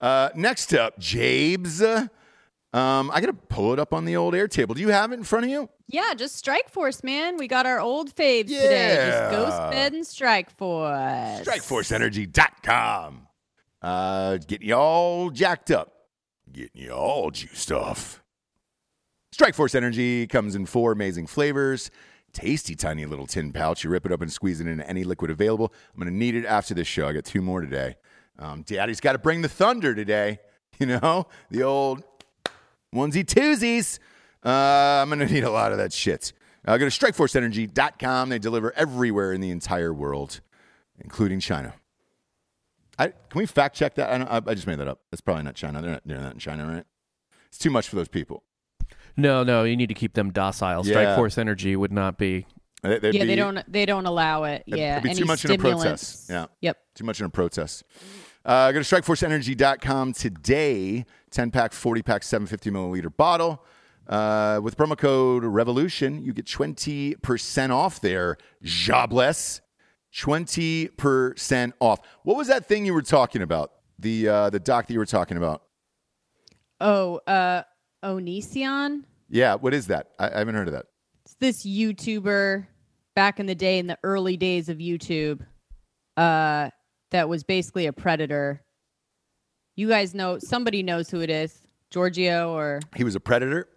Uh, next up, Jabes. Um, I got to pull it up on the old Airtable. Do you have it in front of you? Yeah, just Strike Force, man. We got our old faves today. Just Yeah. Ghost Bed and Strike Force. StrikeForceEnergy.com. Uh, getting you all jacked up, getting you all juiced off. Strikeforce Energy comes in four amazing flavors. Tasty, tiny little tin pouch. You rip it up and squeeze it into any liquid available. I'm going to need it after this show. I got two more today. Um, Daddy's got to bring the thunder today. *laughs* You know, the old onesie twosies. Uh, I'm going to need a lot of that shit. Uh, go to strikeforceenergy.com. They deliver everywhere in the entire world, including China. I, can we fact check that? I, don't, I, I just made that up. That's probably not China. They're not doing that in China, right? It's too much for those people. No, no, you need to keep them docile. Yeah. Strike Force Energy would not be. They- they'd Yeah, they don't they don't allow it. Yeah. it'd be too Any much in a stimulants. protest. Yeah. Yep. Too much in a protest. Uh, go to strikeforceenergy.com today. 10 pack, 40 pack, 750 milliliter bottle. Uh, with promo code REVOLUTION, you get 20% off there. Jobless. 20% off. What was that thing you were talking about? The, uh, the doc that you were talking about? Oh, uh Onision? Yeah, what is that? I, I haven't heard of that. It's this YouTuber back in the day in the early days of YouTube. Uh that was basically a predator. You guys know somebody knows who it is. Giorgio or He was a predator.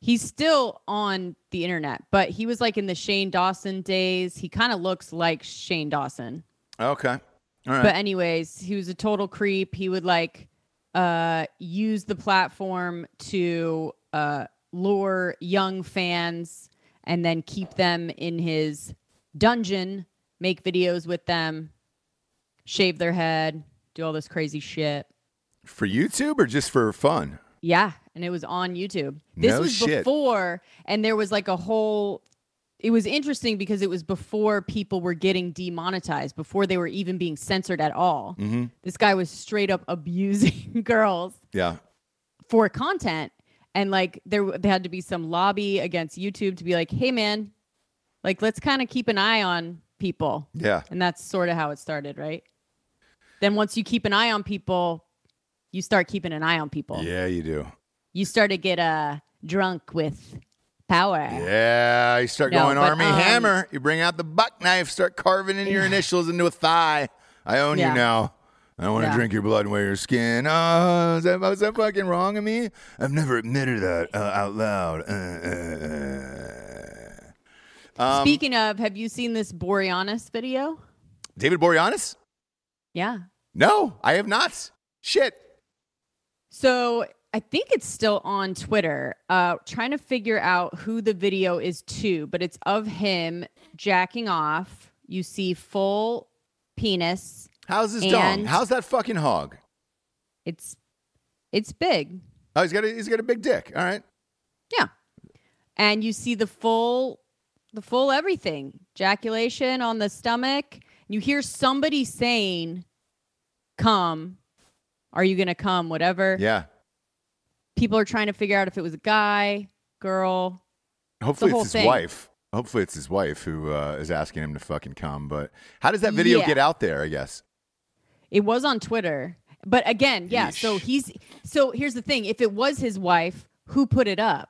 he's still on the internet, but he was like in the Shane Dawson days. He kind of looks like Shane Dawson. Okay. All right. But anyways, he was a total creep. He would like uh use the platform to uh lure young fans and then keep them in his dungeon, make videos with them, shave their head, do all this crazy shit. for YouTube or just for fun? Yeah, and it was on YouTube. This No was shit. before, and there was like a whole. It was interesting because it was before people were getting demonetized, before they were even being censored at all. Mm-hmm. This guy was straight up abusing *laughs* girls Yeah. for content, and like there, there had to be some lobby against YouTube to be like, "Hey, man, like let's kind of keep an eye on people." Yeah. And that's sort of how it started, right? Then once you keep an eye on people, you start keeping an eye on people Yeah, you do. you start to get uh drunk with power. Yeah, you start No, going but, army um, hammer. You bring out the buck knife, start carving in your initials into a thigh. I own Yeah. you now. I want to Yeah. drink your blood and wear your skin. Oh, is that, was that fucking wrong of me? I've never admitted that uh, out loud. Uh, uh, uh. Um, Speaking of, have you seen this Boreanaz video? David Boreanaz? Yeah. No, I have not. Shit. So I think it's still on Twitter, uh, trying to figure out who the video is to, but it's of him jacking off. You see full penis. How's his dong? How's that fucking hog? It's it's big. Oh, he's got a, he's got a big dick. All right. Yeah. and you see the full the full everything ejaculation on the stomach you hear somebody saying come are you gonna come whatever Yeah. people are trying to figure out if it was a guy girl Hopefully it's his thing. wife. Hopefully it's his wife who uh, is asking him to fucking come. But how does that video Yeah. get out there? I guess. it was on twitter but again yeah so he's so here's the thing if it was his wife who put it up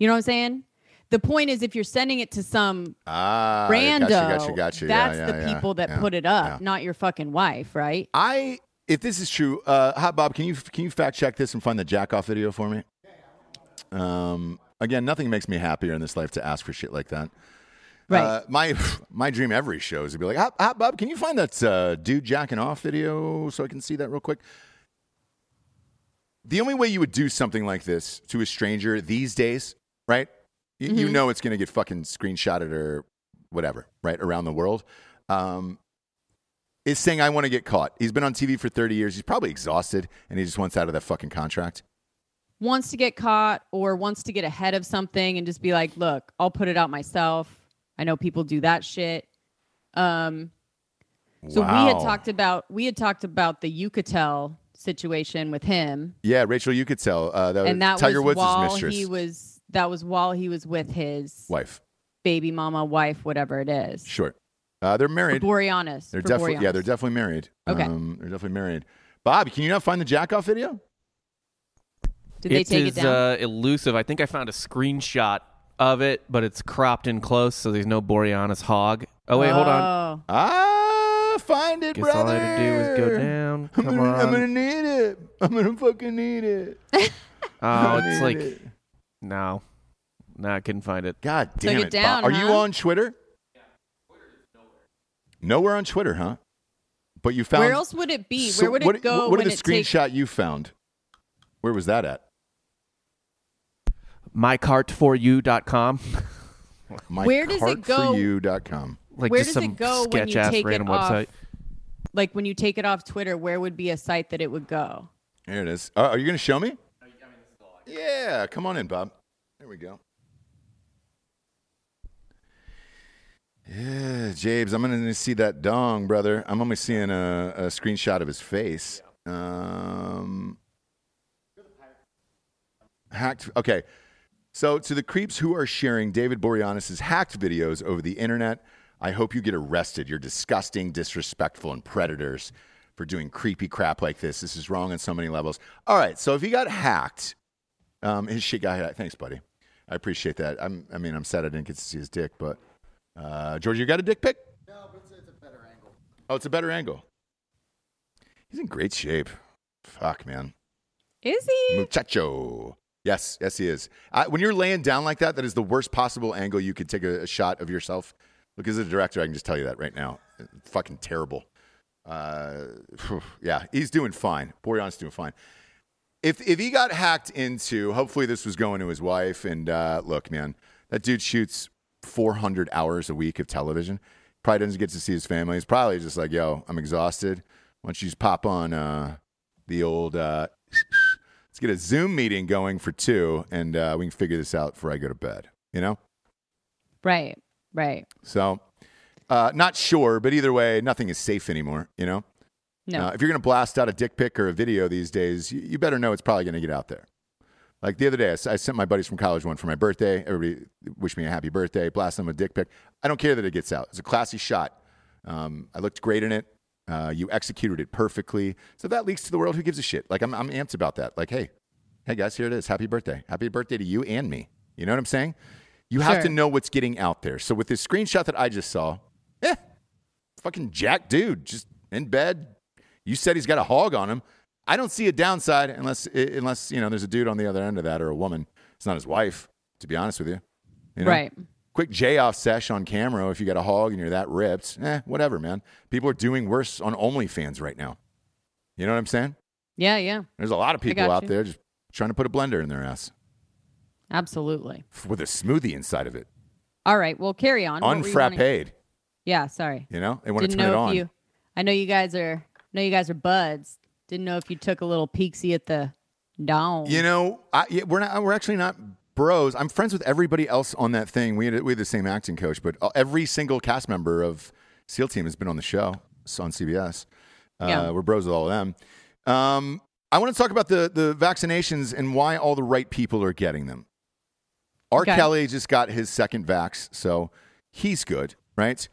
you know what i'm saying the point is if you're sending it to some Ah, rando Gotcha, gotcha, gotcha. Yeah, that's yeah, the yeah, people that yeah, put it up yeah. not your fucking wife right I, if this is true, uh, Hot Bob, can you can you fact check this and find the jack off video for me? Um, again, nothing makes me happier in this life to ask for shit like that. right Uh, my *sighs* my dream every show is to be like, Hot, Hot Bob, can you find that uh, dude jacking off video so I can see that real quick? The only way you would do something like this to a stranger these days, right? You, you know it's going to get fucking screenshotted or whatever, right, around the world. Um, is saying, I want to get caught. He's been on TV for 30 years. He's probably exhausted and he just wants out of that fucking contract. wants to get caught or wants to get ahead of something and just be like, look, I'll put it out myself. I know people do that shit. Um, so we had talked about we had talked about the Uchitel situation with him, Yeah, Rachel, tell. Uh, that and that Tiger was Woods' while mistress. he was that was while he was with his wife. baby mama, wife, whatever it is. Sure. Uh, they're For married. Boreanaz. They're for definitely yeah, they're definitely married. Okay. Um, they're definitely married. Bob, can you not find the jack off video? Did they take is, it down? Uh, elusive. I think I found a screenshot of it, but it's cropped in close, so there's no Boreanaz hog. Oh wait, hold on. Oh. Ah, find it, Guess brother. all I had to do was go down. I'm gonna, on. I'm gonna need it. I'm gonna fucking need it. *laughs* oh, it's like it. No, no, I couldn't find it. God damn it it, down, Bob. Are you on Twitter? Yeah. Twitter Nowhere nowhere. on Twitter, huh? But you found. Where else would it be? So Where would it what, go What when are the it takes? screenshot you found? Where was that at? mycart4u.com. Where does it go- mycartforyou.com. like Where just does some it go when you ass take it random off? website. Like when you take it off Twitter, where would be a site that it would go? There it is. Uh, are you going to show me? Yeah, come on in, Bob. There we go. Yeah, Jabes, I'm to see that dong, brother. I'm only seeing a, a screenshot of his face. Um, hacked. Okay. So, to the creeps who are sharing David Boreanaz's hacked videos over the internet, I hope you get arrested. You're disgusting, disrespectful, and predators for doing creepy crap like this. This is wrong on so many levels. All right. So, if he got hacked, um, his shit got. Thanks, buddy. I appreciate that. I'm, I mean, I'm sad I didn't get to see his dick, but uh, George, you got a dick pic? No, but it's, it's a better angle. Oh, it's a better angle. He's in great shape. Fuck, man. Is he? Muchacho. Yes, yes, he is. I, when you're laying down like that, that is the worst possible angle you could take a, a shot of yourself. Look, as a director, I can just tell you that right now. Fucking terrible. Uh, *sighs* yeah, he's doing fine. Borean's doing fine. If if he got hacked into, hopefully this was going to his wife. And uh, look, man, that dude shoots 400 hours a week of television. Probably doesn't get to see his family. He's probably just like, yo, I'm exhausted. Why don't you just pop on uh, the old uh, *laughs* let's get a Zoom meeting going for two, and uh, we can figure this out before I go to bed. You know, Right. Right. so uh, not sure, but either way, nothing is safe anymore. You know, No. uh, if you're gonna blast out a dick pic or a video these days, you, you better know it's probably gonna get out there. Like the other day, I sent my buddies from college one for my birthday. Everybody wished me a happy birthday. Blast them a dick pic. I don't care that it gets out. It's a classy shot. Um, I looked great in it. Uh, you executed it perfectly. So that leaks to the world. Who gives a shit? Like I'm, I'm amped about that. Like, hey, hey guys, here it is. Happy birthday. Happy birthday to you and me. You know what I'm saying? You have to know what's getting out there. So with this screenshot that I just saw, eh, fucking jack dude, just in bed. You said he's got a hog on him. I don't see a downside unless unless you know there's a dude on the other end of that or a woman. It's not his wife, to be honest with you. You know? Right. Quick J off sesh on camera if you got a hog and you're that ripped. Eh, whatever, man. People are doing worse on OnlyFans right now. You know what I'm saying? Yeah. Yeah. There's a lot of people out you. there just trying to put a blender in their ass Absolutely. with a smoothie inside of it. All right. Well, carry on. What were you wanting- Unfrapped. Yeah. Sorry. You know? They want to turn it on. you. I know you guys are. Know you guys are buds. Didn't know if you took a little peeksy at the dome. You know, I, yeah, we're not. We're actually not bros. I'm friends with everybody else on that thing. We had, we had the same acting coach, but uh, every single cast member of SEAL Team has been on the show it's on CBS. Uh, Yeah. We're bros with all of them. Um, I want to talk about the the vaccinations and why all the right people are getting them. R. Okay. Kelly just got his second vax, so he's good, right?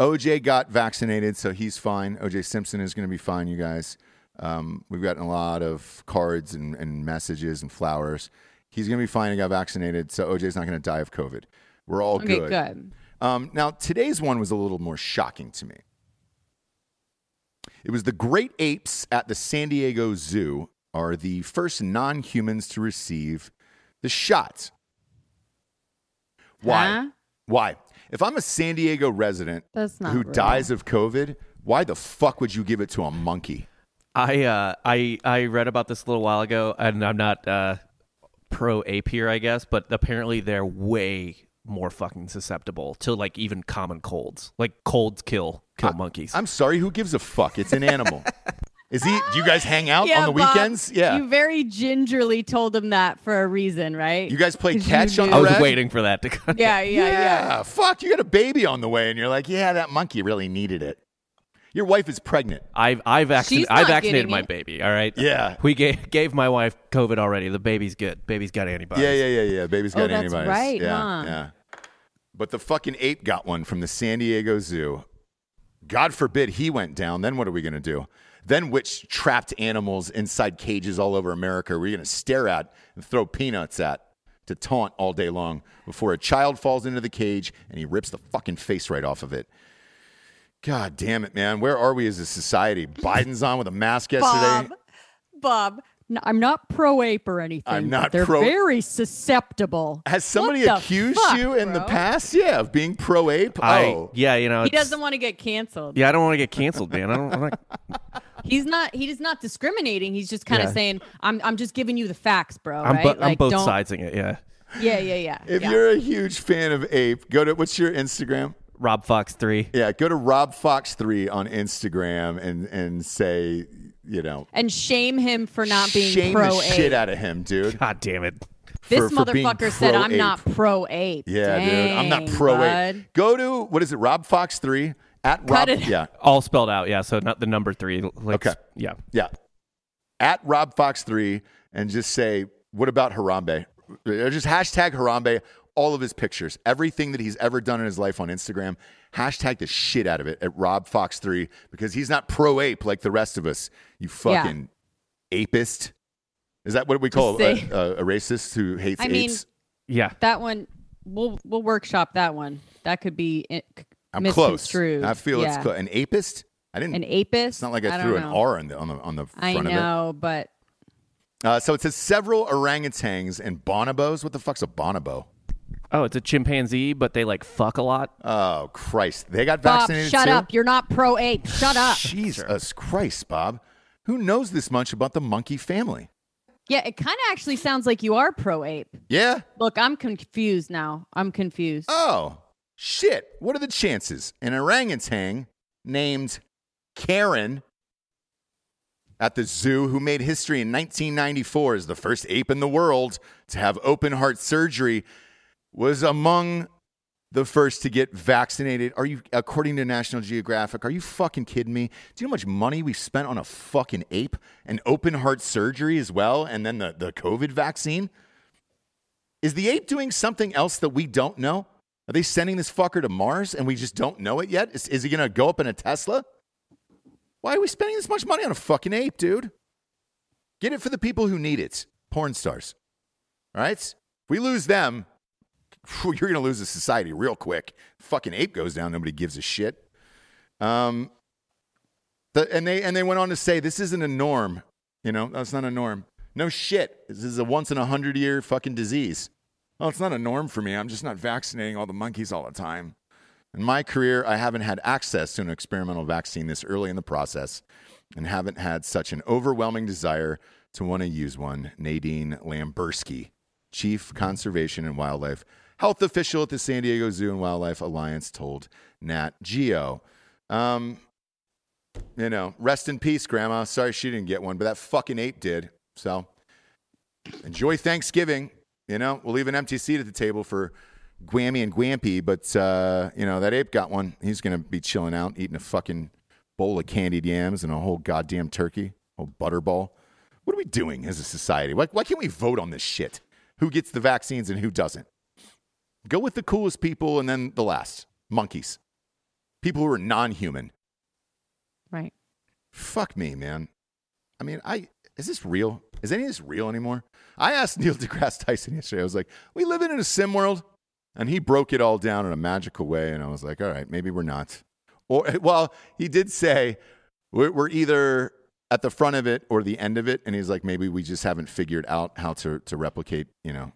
OJ got vaccinated, so he's fine. OJ Simpson is going to be fine, you guys. Um, we've gotten a lot of cards and, and messages and flowers. He's going to be fine. He got vaccinated, so OJ's not going to die of COVID. We're all Okay, good. good. Um, now, today's one was a little more shocking to me. It was the great apes at the San Diego Zoo are the first non humans to receive the shot. Why? Huh? Why? If I'm a San Diego resident That's not who real. dies of COVID, why the fuck would you give it to a monkey? I uh, I I read about this a little while ago, and I'm not uh, pro ape here, I guess, but apparently they're way more fucking susceptible to like even common colds. Like colds kill kill monkeys. I'm sorry, who gives a fuck? It's an animal. *laughs* Is he? Do you guys hang out Yeah, on the Bob, weekends? Yeah. You very gingerly told him that for a reason, right? You guys play catch on knew. the I was red? waiting for that to come. Yeah, yeah, yeah. Fuck, you got a baby on the way, and you're like, yeah, that monkey really needed it. Your wife is pregnant. I've I vaccinated She's I not vaccinated my it. baby. All right. Yeah. We gave gave my wife COVID already. The baby's good. Baby's got antibodies. Yeah, yeah, yeah, yeah. Baby's Oh, got that's antibodies. right, yeah, huh? yeah. But the fucking ape got one from the San Diego Zoo. God forbid he went down. Then what are we going to do? Then which trapped animals inside cages all over America are we going to stare at and throw peanuts at to taunt all day long before a child falls into the cage and he rips the fucking face right off of it? God damn it, man. Where are we as a society? *laughs* Biden's on with a mask yesterday. Bob, Bob, n- I'm not pro ape or anything. I'm not They're pro- very susceptible. Has somebody accused fuck, you in the past? Yeah, of being pro ape? I oh. yeah, you know. He doesn't want to get canceled. Yeah, I don't want to get canceled, man. I don't. I'm not, *laughs* He's not. He is not discriminating. He's just kind of Yeah. saying, "I'm. I'm just giving you the facts, bro." I'm, right? bu- I'm both don't- sidesing it. Yeah. Yeah, yeah, yeah. If yeah. you're a huge fan of Ape, go to what's your Instagram? Rob Fox three. Yeah, go to Rob Fox three on Instagram and and say, you know, and shame him for not being shame pro the ape. shit out of him, dude. God damn it. this for- for motherfucker said, "I'm pro-ape." not pro ape." Yeah, dude, I'm not pro bud. ape. Go to what is it? Rob Fox three at Rob. Cut it. Yeah, All spelled out. Yeah. So not the number three. Like, Okay. Yeah. yeah, at Rob Fox three, and just say, what about Harambe? Or Just hashtag Harambe. All of his pictures, everything that he's ever done in his life on Instagram, hashtag the shit out of it at Rob Fox three because he's not pro ape like the rest of us. You Yeah. fucking apist. Is that what we call a, a, a racist who hates I mean, apes? Yeah. That one, we'll we'll workshop that one. That could be i- c- I'm close. I feel it's Yeah. close. An apist? I didn't. An apist. It's not like I, I threw an. R on the on the on the I front know, but of it. Uh, so it says several orangutans and bonobos. What the fuck's a bonobo? Oh, it's a chimpanzee, but they like fuck a lot. Oh Christ! They got Bob, vaccinated shut too. up. You're not pro ape. Shut up. Jesus Christ, Bob. Who knows this much about the monkey family? Yeah, it kind of actually sounds like you are pro ape. Yeah. Look, I'm confused now. I'm confused. Oh shit! What are the chances an orangutan named Karen at the zoo who made history in 1994 as the first ape in the world to have open heart surgery was among the first to get vaccinated. Are you, according to National Geographic, are you fucking kidding me? Do you know how much money we spent on a fucking ape and open heart surgery as well, and then the, the COVID vaccine? Is the ape doing something else that we don't know? Are they sending this fucker to Mars and we just don't know it yet? Is, is he going to go up in a Tesla? Why are we spending this much money on a fucking ape, dude? Get it for the people who need it. Porn stars. All right? If we lose them, you're going to lose a society real quick. Fucking ape goes down, nobody gives a shit. Um, the, and they and they went on to say this isn't a norm. You know, that's not a norm. No shit. This is a once in a hundred year fucking disease. Oh, it's not a norm for me. I'm just not vaccinating all the monkeys all the time. In my career, I haven't had access to an experimental vaccine this early in the process and haven't had such an overwhelming desire to want to use one. Nadine Lamberski, Chief Conservation and Wildlife Health Official at the San Diego Zoo and Wildlife Alliance, told Nat Geo. Um, you know, rest in peace, Grandma. Sorry she didn't get one, but that fucking ape did. So enjoy Thanksgiving. You know, we'll leave an empty seat at the table for Gwammy and Gwampy, but uh, you know that ape got one. He's gonna be chilling out, eating a fucking bowl of candied yams and a whole goddamn turkey, a whole butterball. What are we doing as a society? Why, why can't we vote on this shit? Who gets the vaccines and who doesn't? Go with the coolest people and then the last monkeys, people who are non-human. Right. Fuck me, man. I mean, I is this real? Is any of this real anymore? I asked *laughs* Neil deGrasse Tyson yesterday. I was like, "We live in a sim world," and he broke it all down in a magical way. And I was like, "All right, maybe we're not." Or, *laughs* well, he did say we're, either at the front of it or the end of it, and he's like, maybe we just haven't figured out how to to replicate, you know,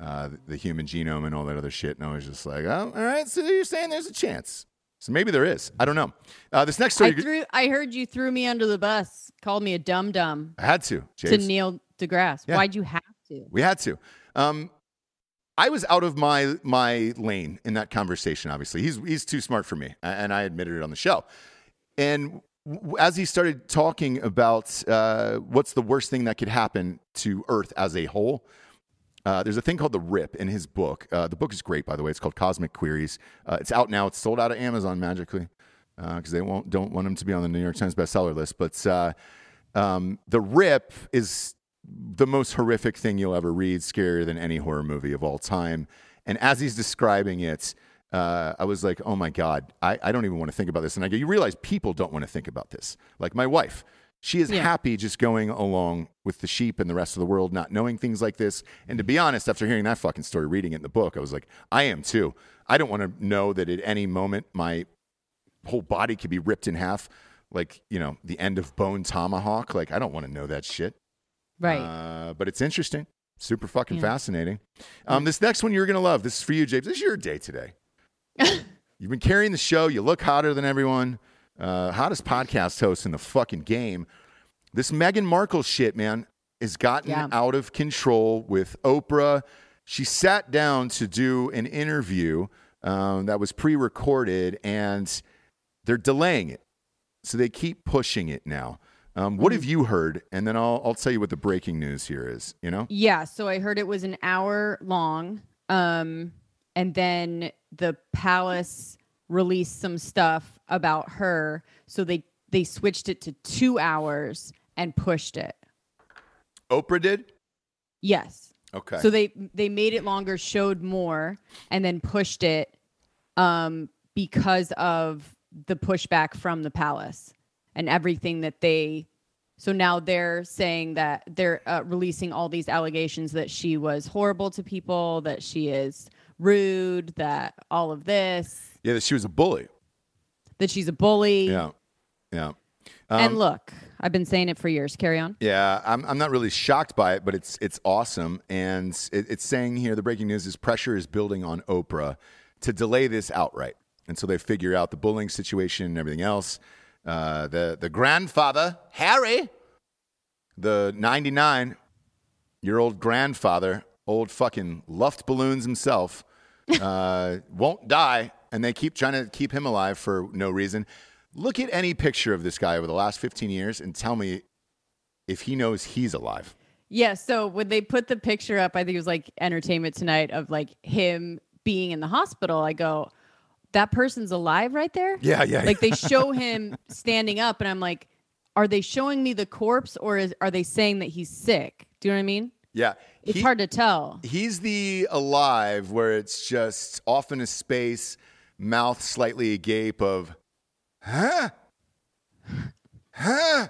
uh, the human genome and all that other shit. And I was just like, "Oh, all right." So you're saying there's a chance? So maybe there is. I don't know. Uh, this next story, I threw. I heard you threw me under the bus. Called me a dum dum I had to. to Neil deGrasse. Yeah. Why'd you have to? We had to. Um, I was out of my my lane in that conversation. Obviously, he's he's too smart for me, and I admitted it on the show. And as he started talking about uh, what's the worst thing that could happen to Earth as a whole, uh, there's a thing called the RIP in his book. Uh, the book is great, by the way. It's called Cosmic Queries. Uh, it's out now. It's sold out of Amazon magically because they won't don't want him to be on the New York Times bestseller list. But uh, um, the RIP is the most horrific thing you'll ever read, scarier than any horror movie of all time. And as he's describing it, uh, I was like, oh my God, I, I don't even want to think about this. And I go, you realize people don't want to think about this. Like my wife, she is Yeah. happy just going along with the sheep and the rest of the world, not knowing things like this. And to be honest, after hearing that fucking story, reading it in the book, I was like, I am too. I don't want to know that at any moment my whole body could be ripped in half, like, you know, the end of Bone Tomahawk. Like, I don't want to know that shit. Right. Uh, but it's interesting. Super fucking Yeah. fascinating. Um, this next one you're going to love. This is for you, James. This is your day today. *laughs* You've been carrying the show. You look hotter than everyone. Uh, hottest podcast host in the fucking game. This Meghan Markle shit, man, has gotten Yeah. out of control with Oprah. She sat down to do an interview um, that was pre recorded, and they're delaying it. So they keep pushing it now. Um, what have you heard? And then I'll, I'll tell you what the breaking news here is, you know? Yeah, so I heard it was an hour long. Um, and then the palace released some stuff about her. So they they switched it to two hours and pushed it. Oprah did? Yes. Okay. So they they made it longer, showed more, and then pushed it um because of the pushback from the palace and everything that they so now they're saying that they're uh, releasing all these allegations that she was horrible to people, that she is rude, that all of this, yeah, that she was a bully. that she's a bully. Yeah. Yeah. Um, and look, I've been saying it for years. Carry on. Yeah, I'm, I'm not really shocked by it, but it's it's awesome. And it, it's saying here the breaking news is pressure is building on Oprah to delay this outright. And so they figure out the bullying situation and everything else. Uh, the the grandfather Harry, the 99 year old grandfather, old fucking luft balloons himself, uh, won't die, and they keep trying to keep him alive for no reason. Look at any picture of this guy over the last 15 years and tell me if he knows he's alive. Yeah. So when they put the picture up, I think it was like Entertainment Tonight of like him being in the hospital. I go, that person's alive right there. Yeah, yeah. Like they *laughs* show him standing up, and I'm like, are they showing me the corpse or is are they saying that he's sick? Do you know what I mean? Yeah. It's He- hard to tell. He's the alive where it's just off in a space, mouth slightly agape of, huh? Huh?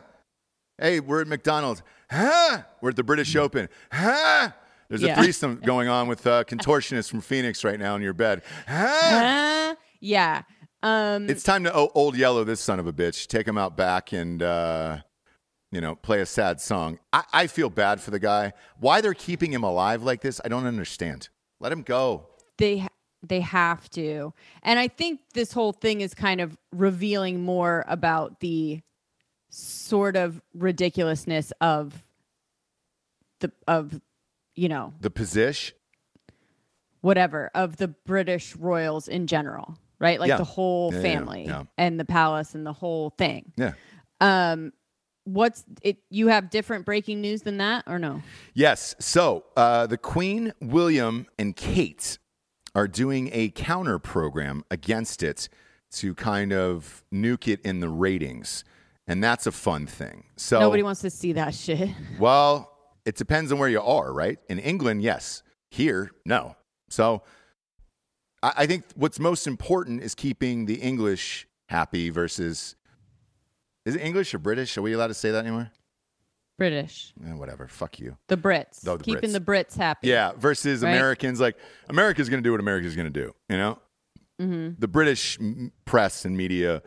Hey, we're at McDonald's. Huh? We're at the British Open. Huh? There's a threesome *laughs* going on with uh, contortionists from Phoenix right now in your bed. Huh? Uh, yeah. Um, It's time to o- old yellow this son of a bitch. Take him out back and uh, you know play a sad song. I-, I feel bad for the guy. Why they're keeping him alive like this, I don't understand. Let him go. they they have to and i think this whole thing is kind of revealing more about the sort of ridiculousness of the of you know The position. whatever of the british royals in general right like Yeah. the whole Yeah, family yeah. and the palace and the whole thing Yeah. um what's it? You have different breaking news than that, or no? Yes. So uh, the Queen, William, and Kate are doing a counter program against it to kind of nuke it in the ratings. And that's a fun thing. So Nobody wants to see that shit. *laughs* Well, it depends on where you are, right? In England, yes. Here, no. So I, I think what's most important is keeping the English happy versus. Is it English or British? Are we allowed to say that anymore? British, Eh, whatever. Fuck you. the Brits, Oh, the keeping Brits. the Brits happy. Yeah, versus Right? Americans. Like America's going to do what America's going to do. You know, Mm-hmm. the British m- press and media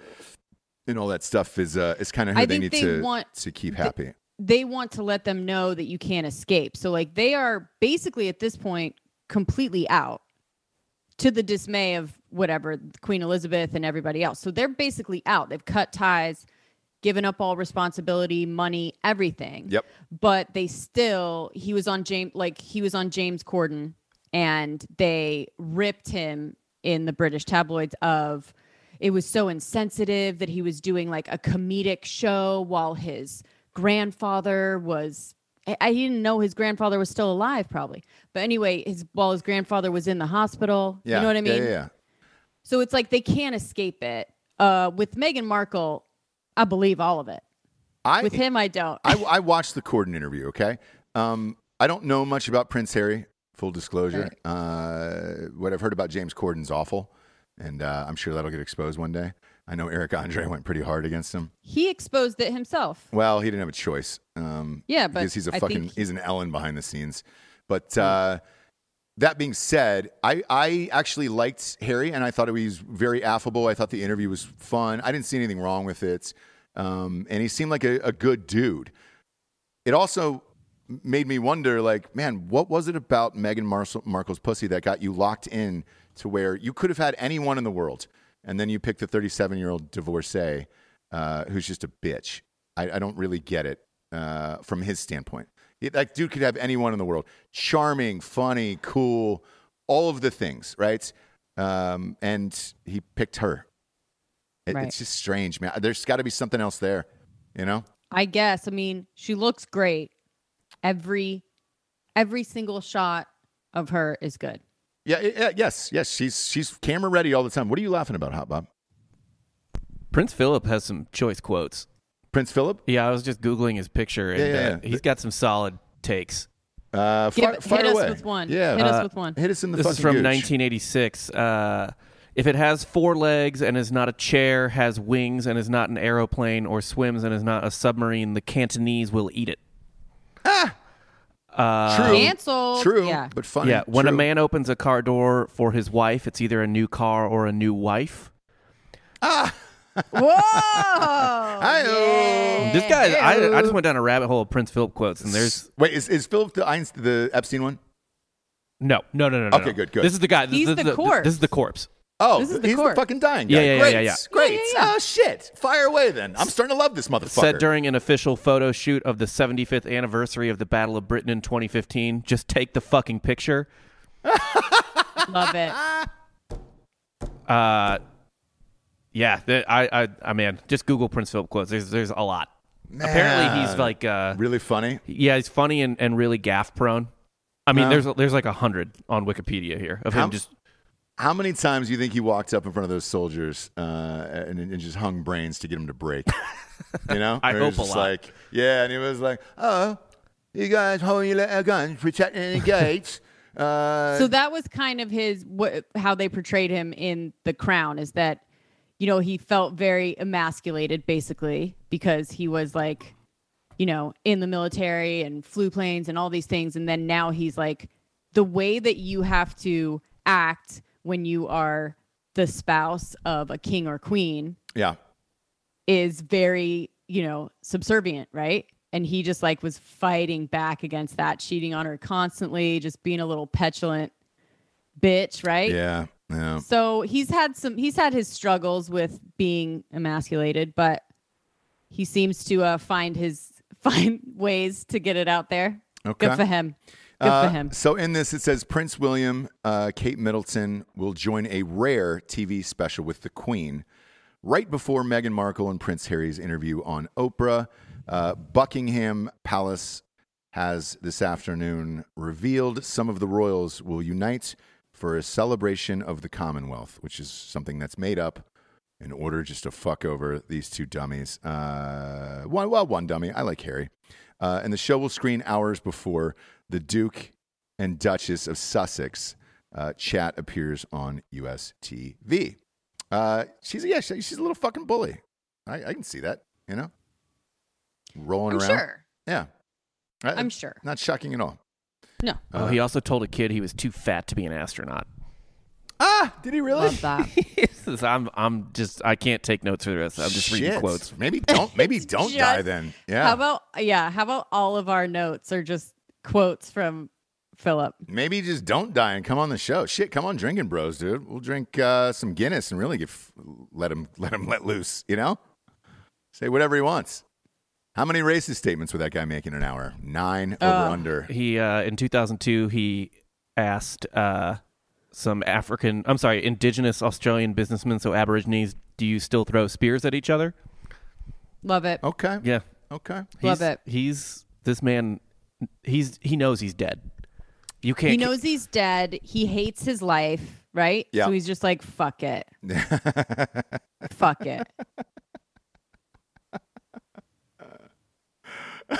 and all that stuff is uh, is kind of who they need they to want- to keep th- happy. they want to let them know that you can't escape. So like they are basically at this point completely out to the dismay of whatever Queen Elizabeth and everybody else. So they're basically out. They've cut ties, given up all responsibility, money, everything. Yep. But they still he was on James like he was on James Corden and they ripped him in the British tabloids of it was so insensitive that he was doing like a comedic show while his grandfather was I, didn't know his grandfather was still alive probably. But anyway, his while his grandfather was in the hospital, Yeah, you know what I mean? Yeah, yeah. So it's like they can't escape it. Uh with Meghan Markle, I believe all of it. I, With him I don't. I, I watched the Corden interview. Okay, um, I don't know much about Prince Harry. Full disclosure. Uh, what I've heard about James Corden's awful, and uh, I'm sure that'll get exposed one day. I know Eric Andre *laughs* went pretty hard against him. he exposed it himself. Well, he didn't have a choice. Um, Yeah, but because he's a I fucking think- he's an Ellen behind the scenes. But uh, that being said, I I actually liked Harry, and I thought he was very affable. I thought the interview was fun. I didn't see anything wrong with it, um, and he seemed like a, a good dude. It also made me wonder, like, man, what was it about Meghan Markle, Markle's pussy that got you locked in to where you could have had anyone in the world, and then you picked the 37 year old divorcee uh, who's just a bitch. I, I don't really get it uh, from his standpoint. It- that dude could have anyone in the world, charming, funny, cool, all of the things, right? Um, and he picked her. It- Right. It's just strange, man. There's got to be something else there, you know? I guess. I mean, she looks great. Every every single shot of her is good. Yeah, yeah, yes, yes. She's she's camera ready all the time. What are you laughing about, Hot Bob? Prince Philip has some choice quotes. Prince Philip? Yeah, I was just googling his picture, and Yeah, yeah, uh, yeah. he's got some solid takes. Uh, Give- fire, hit fire us away. with one. Yeah, Hit us uh, with one. Hit us in the This fucking is from gooch. 1986. Uh, if it has four legs and is not a chair, has wings and is not an aeroplane, or swims and is not a submarine, the Cantonese will eat it. Ah! True, Canceled. true, Yeah. but funny. yeah, when a true. man opens a car door for his wife, it's either a new car or a new wife. Whoa! Hi-oh. This guy, I, I just went down a rabbit hole of Prince Philip quotes, and there's wait, is is Philip the Einstein, the Epstein one? no, no, no, no. no, Okay, no. good, good. This is the guy. This, He's this, the this- corpse. This is the corpse. Oh, This is the he's corpse. the fucking dying guy. Yeah, yeah, yeah, great, yeah, yeah. great. Yeah, yeah, Oh shit! Fire away then. I'm starting to love this motherfucker. Said during an official photo shoot of the 75th anniversary of the Battle of Britain in 2015, just take the fucking picture. *laughs* Love it. Uh, Uh, yeah, the, I, I, I mean, just Google Prince Philip quotes. There's, there's a lot. Apparently, he's like, uh, really funny. yeah, he's funny and, and really gaff prone. I mean, No. there's there's like a hundred on Wikipedia here of How- him just. How many times do you think he walked up in front of those soldiers uh, and, and just hung brains to get him to break? You know, *laughs* I Or he was hope a lot. Like, yeah, and he was like, "Oh, you guys holding your little guns, protecting *laughs* the gates." Uh, so that was kind of his what, how they portrayed him in The Crown is that you know he felt very emasculated basically because he was like you know in the military and flew planes and all these things and then now he's like the way that you have to act when you are the spouse of a king or queen yeah, is very, you know, subservient, right? And he just like was fighting back against that, cheating on her constantly, just being a little petulant bitch, right? yeah, yeah. So he's had some he's had his struggles with being emasculated, but he seems to uh, find his *laughs* find ways to get it out there. Okay. Good for him. Good Uh, for him. So in this, it says Prince William, uh, Kate Middleton will join a rare TV special with the Queen right before Meghan Markle and Prince Harry's interview on Oprah. Uh, Buckingham Palace has this afternoon revealed some of the royals will unite for a celebration of the Commonwealth, which is something that's made up in order just to fuck over these two dummies. Uh, one, well, one dummy. I like Harry. Uh, and the show will screen hours before the Duke and Duchess of Sussex uh, chat appears on US TV. Uh, she's yeah, she- she's a little fucking bully. I, I can see that. You know, rolling I'm around. sure. Yeah, I- I'm sure. Not shocking at all. No. Oh, he also told a kid he was too fat to be an astronaut. Ah, did he really? Love that. *laughs* Says, I'm I'm just I can't take notes for the rest. I'm just reading Shit. quotes. Maybe don't. Maybe *laughs* don't Just- die then. Yeah. How about yeah? How about all of our notes are just quotes from Philip? Maybe just don't die and come on the show. Shit, come on, drinking bros, dude. We'll drink uh, some Guinness and really get f- let him let him let loose. You know, say whatever he wants. How many racist statements would that guy make in an hour? Nine over Uh, under. He uh, in 2002 he asked uh, some African I'm sorry indigenous Australian businessmen so Aborigines do you still throw spears at each other? Love it. Okay. Yeah, Okay. Love it. He's this man. He's he knows he's dead. You can't. He knows he's dead. He hates his life, right? Yeah. So he's just like, fuck it. *laughs* fuck it. *laughs*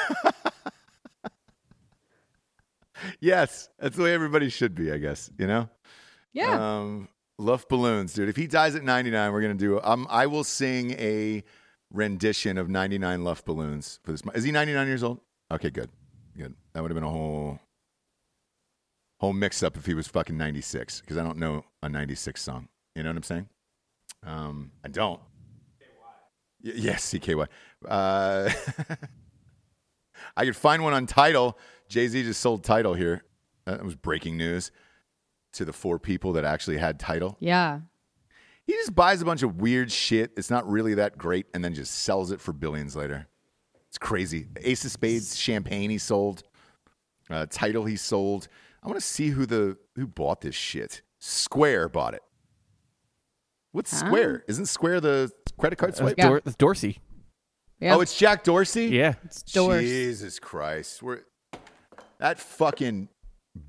yes, that's the way everybody should be. I guess you know. Yeah. Um, Luftballons, dude. If he dies at 99, we're gonna do. Um, I will sing a rendition of 99 Luftballons for this. Is he 99 years old? Okay, good, good. That would have been a whole whole mix up if he was fucking 96 because I don't know a 96 song. You know what I'm saying? Um, I don't. Y- yes, CKY. Uh, *laughs* I could find one on Tidal. Jay Z just sold Tidal here. That was breaking news to the four people that actually had Tidal. yeah. He just buys a bunch of weird shit. It's not really that great, and then just sells it for billions later. It's crazy. Ace of Spades champagne he sold. Uh, Tidal he sold. I want to see who the who bought this shit. Square bought it. What's Huh? Square? Isn't Square the credit card That's, swipe? Yeah. Dor- that's Dorsey. Yeah. Oh, it's Jack Dorsey. Yeah. it's doors. Jesus Christ. We're, that fucking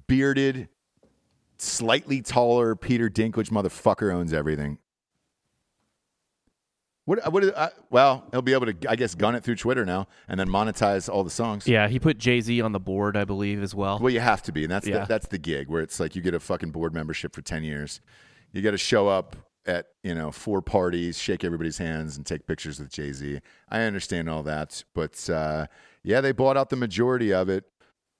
bearded, slightly taller Peter Dinklage motherfucker owns everything. What? What? Uh, well, he'll be able to, I guess, gun it through Twitter now and then monetize all the songs. Yeah, he put Jay Z on the board, I believe, as well. Well, you have to be, and that's Yeah. the, that's the gig where it's like you get a fucking board membership for ten years. You got to show up at you know four parties, shake everybody's hands, and take pictures with Jay Z. I understand all that, but uh, yeah, they bought out the majority of it.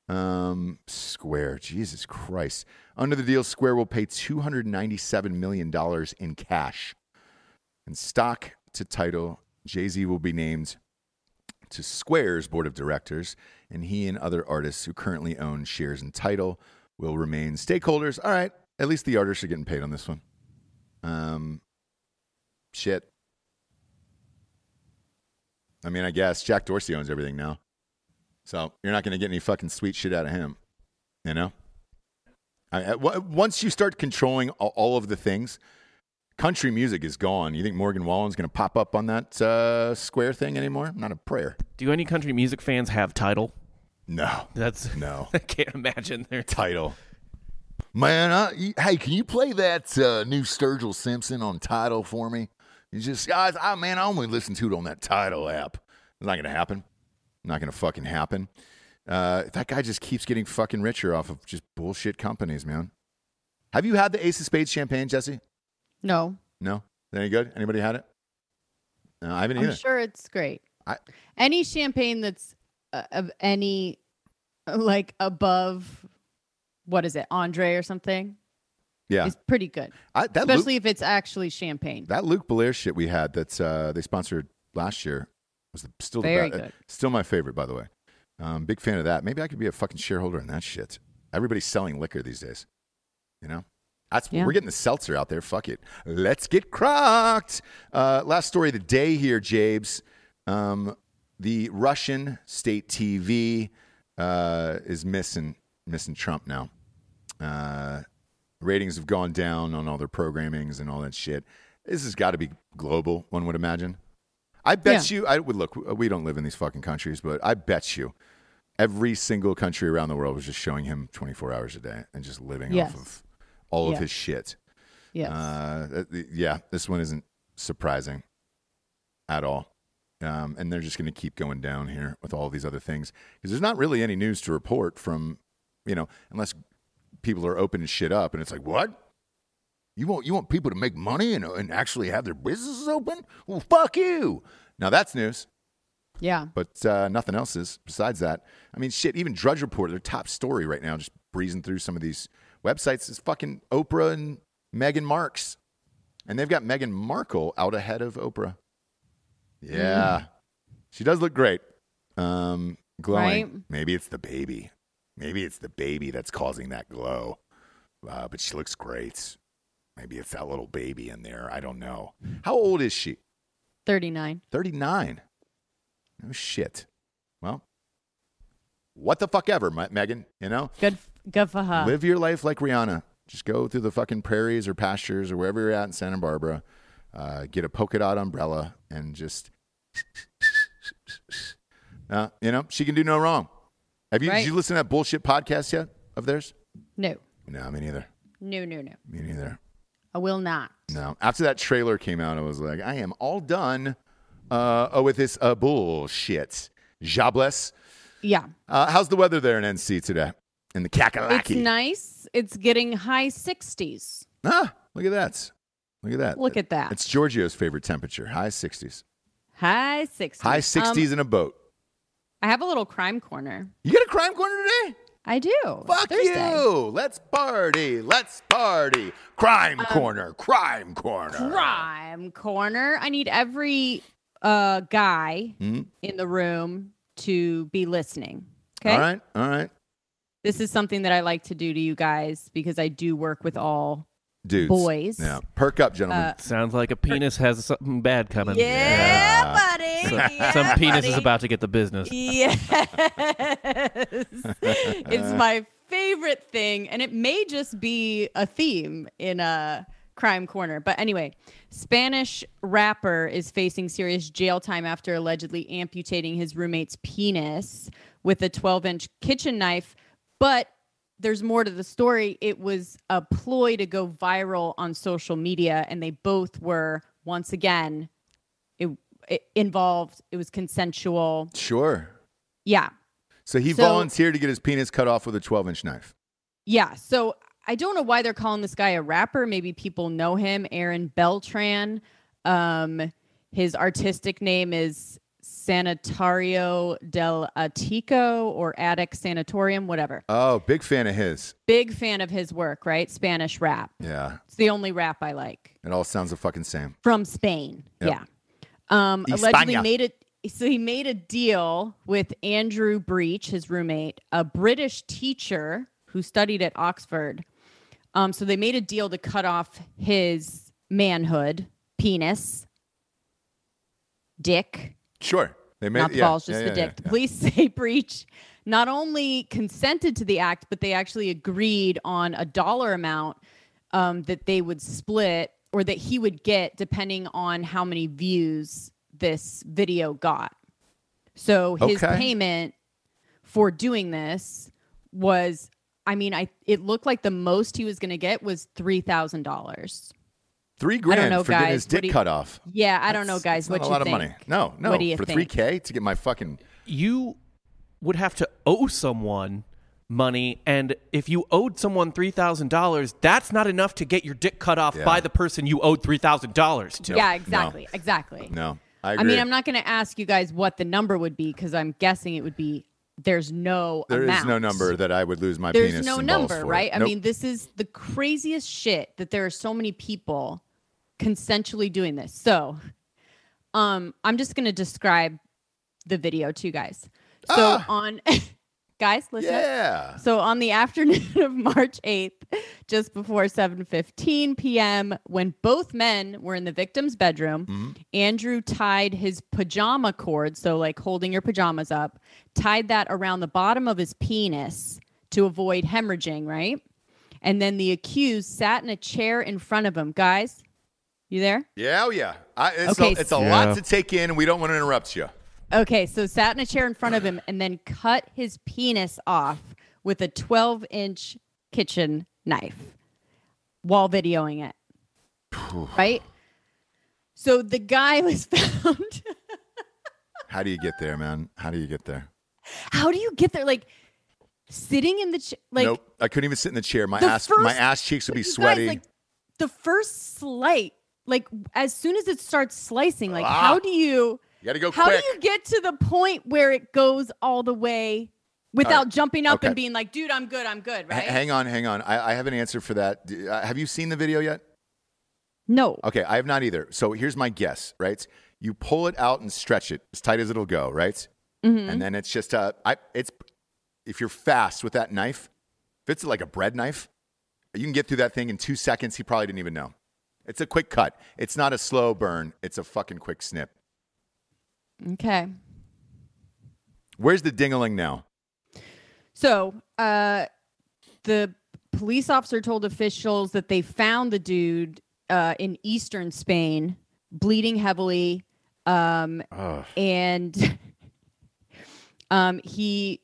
Um, Square, Jesus Christ! Under the deal, Square will pay two hundred ninety-seven million dollars in cash and stock to Tidal. Jay Z will be named to Square's board of directors, and he and other artists who currently own shares in Tidal will remain stakeholders. All right, at least the artists are getting paid on this one. Um, shit. I mean, I guess Jack Dorsey owns everything now, so you're not going to get any fucking sweet shit out of him, you know. I, I- w- once you start controlling all, all of the things, country music is gone. You think Morgan Wallen's going to pop up on that uh, square thing anymore? Not a prayer. Do any country music fans have Tidal? No, That's no. *laughs* I can't imagine their Tidal. Man, I, hey, can you play that uh, new Sturgill Simpson on Tidal for me? You just guys, I man, I only listen to it on that Tidal app. It's not gonna happen. Not gonna fucking happen. Uh, that guy just keeps getting fucking richer off of just bullshit companies, man. Have you had the Ace of Spades champagne, Jesse? No. No. Any good? Anybody had it? No, I haven't I'm either. sure it's great. I- any champagne that's uh, of any like above what is it, Andre or something, yeah, is pretty good. I, that Luc, Especially if it's actually champagne. that Luc Belaire shit we had that uh, they sponsored last year was the, still Very uh, good. still my favorite, by the way. Um, big fan of that. Maybe I could be a fucking shareholder in that shit. Everybody's selling liquor these days. You know, that's Yeah. we're getting the seltzer out there. Fuck it, let's get crocked. Uh, last story of the day here, Jabes. Um, the Russian state TV uh, is missing missing Trump now. Uh, ratings have gone down on all their programmings and all that shit. This has got to be global, one would imagine. I bet you. I would look. We don't live in these fucking countries, but I bet you, every single country around the world was just showing him 24 hours a day and just living Yes. off of all of his shit. Yes. Uh, yeah, this one isn't surprising at all. Um, and they're just going to keep going down here with all these other things because there's not really any news to report from, you know, unless people are opening shit up and it's like, what? You want you want people to make money and, and actually have their businesses open? Well, fuck you. Now that's news, yeah. but uh, nothing else is besides that. I mean, shit. Even Drudge Report, their top story right now, just breezing through some of these websites, is fucking Oprah and Meghan Marks, and they've got Meghan Markle out ahead of Oprah. Yeah, she does look great. Um, glowing. Right. Maybe it's the baby. Maybe it's the baby that's causing that glow. Uh, but she looks great. Maybe it's that little baby in there. I don't know. How old is she? 39. 39. No shit. Well, what the fuck ever, Me- Meghan. You know, Good good for her. live your life like Rihanna. Just go through the fucking prairies or pastures or wherever you're at in Santa Barbara. Uh, get a polka dot umbrella and just, *laughs* uh, you know, she can do no wrong. Have you? Right. Did you listen to that bullshit podcast yet of theirs? no. No, me neither. No, no, no. Me neither. I will not. No. After that trailer came out, I was like, I am all done uh, with this uh, bullshit. Jobless. Yeah. Uh, how's the weather there in NC today? In the It's nice. It's getting high 60s. ah, look at that. Look at that. Look at that. It's Giorgio's favorite temperature. High 60s. High 60s. High 60s Um, in a boat. I have a little crime corner. You got a crime corner today? I do. Fuck Thursday. you. Let's party. Let's party. Crime Um, corner. Crime corner. Crime corner. I need every uh, guy Mhm. in the room to be listening. Okay. All right. All right. This is something that I like to do to you guys because I do work with all Dudes. boys. Yeah. Perk up, gentlemen. Uh, Sounds like a penis has something bad coming. Yeah, Yeah. buddy. So- Yeah, some penis is about to get the business. Yes. it's my favorite thing. And it may just be a theme in a crime corner. But anyway, Spanish rapper is facing serious jail time after allegedly amputating his roommate's penis with a 12 inch kitchen knife. But there's more to the story. It was a ploy to go viral on social media, and they both were once again it, it involved. It was consensual. sure. Yeah, So he So- volunteered to get his penis cut off with a 12 inch knife. yeah. So I don't know why they're calling this guy a rapper. Maybe people know him, Aaron Beltran. Um, his artistic name is Sanitario del Atico or Attic Sanatorium, whatever. Oh, big fan of his. Big fan of his work, right? Spanish rap. Yeah. It's the only rap I like. It all sounds the fucking same. from Spain. Yep. Yeah. Um, allegedly made it. So he made a deal with Andrew Breach, his roommate, a British teacher who studied at Oxford. Um, so they made a deal to cut off his manhood, penis, dick, Sure. They made not the yeah, balls, just yeah, the yeah, dick. The police *laughs* say Breach not only consented to the act, but they actually agreed on a dollar amount um, that they would split or that he would get depending on how many views this video got. So his Okay. payment for doing this was, I mean, I it looked like the most he was going to get was three thousand dollars. Three grand know, for getting guys. his dick you- cut off. Yeah, I don't know, guys. that's What not a lot think? of money. No, no. What do you for three K to get my fucking You would have to owe someone money, and if you owed someone three thousand dollars, that's not enough to get your dick cut off Yeah. by the person you owed three thousand dollars to. Yeah, no. exactly, exactly. No. I I mean, I'm not going to ask you guys what the number would be because I'm guessing it would be. There's no. There is amount. no number that I would lose my There's penis. no and balls number, for. right? I Nope. mean, this is the craziest shit that there are so many people consensually doing this. So, um, I'm just going to describe the video to you guys. So Ah! on, *laughs* guys, listen. up. yeah. So on the *laughs* afternoon of March 8th, just before 7:15 p.m., when both men were in the victim's bedroom, Mm-hmm. Andrew tied his pajama cord, so like holding your pajamas up, tied that around the bottom of his penis to avoid hemorrhaging, right? And then the accused sat in a chair in front of him. Guys, You there? Yeah, oh yeah. I, it's Okay, a, it's a so- lot Yeah. to take in. and We don't want to interrupt you. Okay, so sat in a chair in front of him and then cut his penis off with a 12 inch kitchen knife while videoing it. right? So the guy was *laughs* found. How do you get there, man? How do you get there? How do you get there? Like sitting in the chair. like nope, I couldn't even sit in the chair. My the ass, my ass cheeks would be you *laughs* guys, sweaty. like the first slight, like as soon as it starts slicing, like Ah. how do you you got to go how quick. do you get to the point where it goes all the way without jumping up Okay. and being like, dude, I'm good, I'm good, H- right? hang on, hang on. I, I have an answer for that. Uh, have you seen the video yet? no. Okay, I have not either. So here's my guess, right? You pull it out and stretch it as tight as it'll go, right? Mm-hmm. And then it's just uh, I it's if you're fast with that knife, if it's like a bread knife, you can get through that thing in two seconds. He probably didn't even know. It's a quick cut. It's not a slow burn. It's a fucking quick snip. Okay. Where's the dingaling now? So, uh, the police officer told officials that they found the dude uh, in eastern Spain, bleeding heavily, um, Ugh. and *laughs* um, he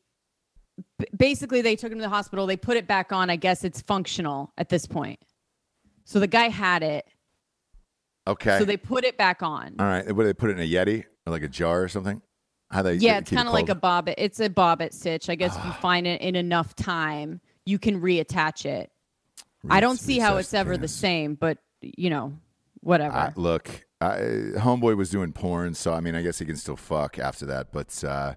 basically they took him to the hospital. They put it back on. I guess it's functional at this point. So the guy had it. Okay. So they put it back on. All right. What do they put it in a Yeti or like a jar or something? How they? yeah, it's kind of like a Bobbitt. It's a Bobbitt stitch. I guess if you find it in enough time, you can reattach it. I don't see how it's ever the same, but you know, whatever. I, look, I, homeboy was doing porn, so I mean, I guess he can still fuck after that. But uh,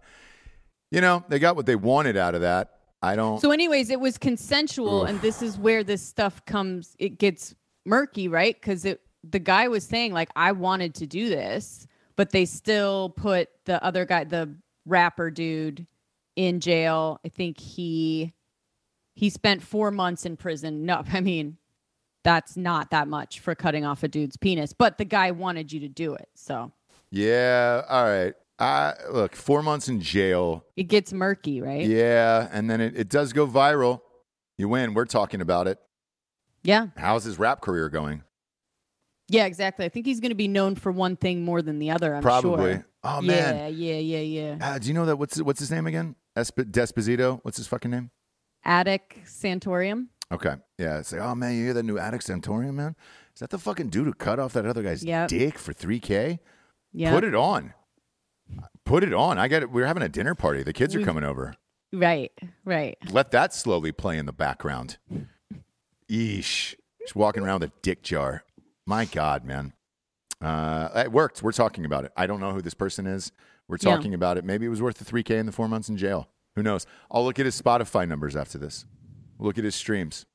you know, they got what they wanted out of that. I don't. so, anyways, it was consensual, and this is where this stuff comes. It gets murky, right? Because it the guy was saying like, I wanted to do this, but they still put the other guy, the rapper dude, in jail. I think he he spent four months in prison. No, *laughs* I mean. That's not that much for cutting off a dude's penis, but the guy wanted you to do it. So yeah. All right. I look, four months in jail. it gets murky, right? Yeah, and then it, it does go viral. You win. We're talking about it. Yeah. How's his rap career going? Yeah, exactly. I think he's going to be known for one thing more than the other. I'm Probably. sure. Oh man. Yeah, yeah, yeah, yeah. Uh, do you know that? What's what's his name again? Esp- Desposito. What's his fucking name? Attic Santorium. Okay. Yeah. It's like, oh man, you hear that new Attic Santorium, man? Is that the fucking dude who cut off that other guy's Yep. dick for 3K? Yeah. Put it on. Put it on. I got it. We're having a dinner party. The kids are coming over. Right, right. Let that slowly play in the background. Eesh. Just walking around with a dick jar. My God, man. Uh, it worked. We're talking about it. I don't know who this person is. We're Yeah. talking about it. Maybe it was worth the 3K and the four months in jail. Who knows? I'll look at his Spotify numbers after this. We'll look at his streams.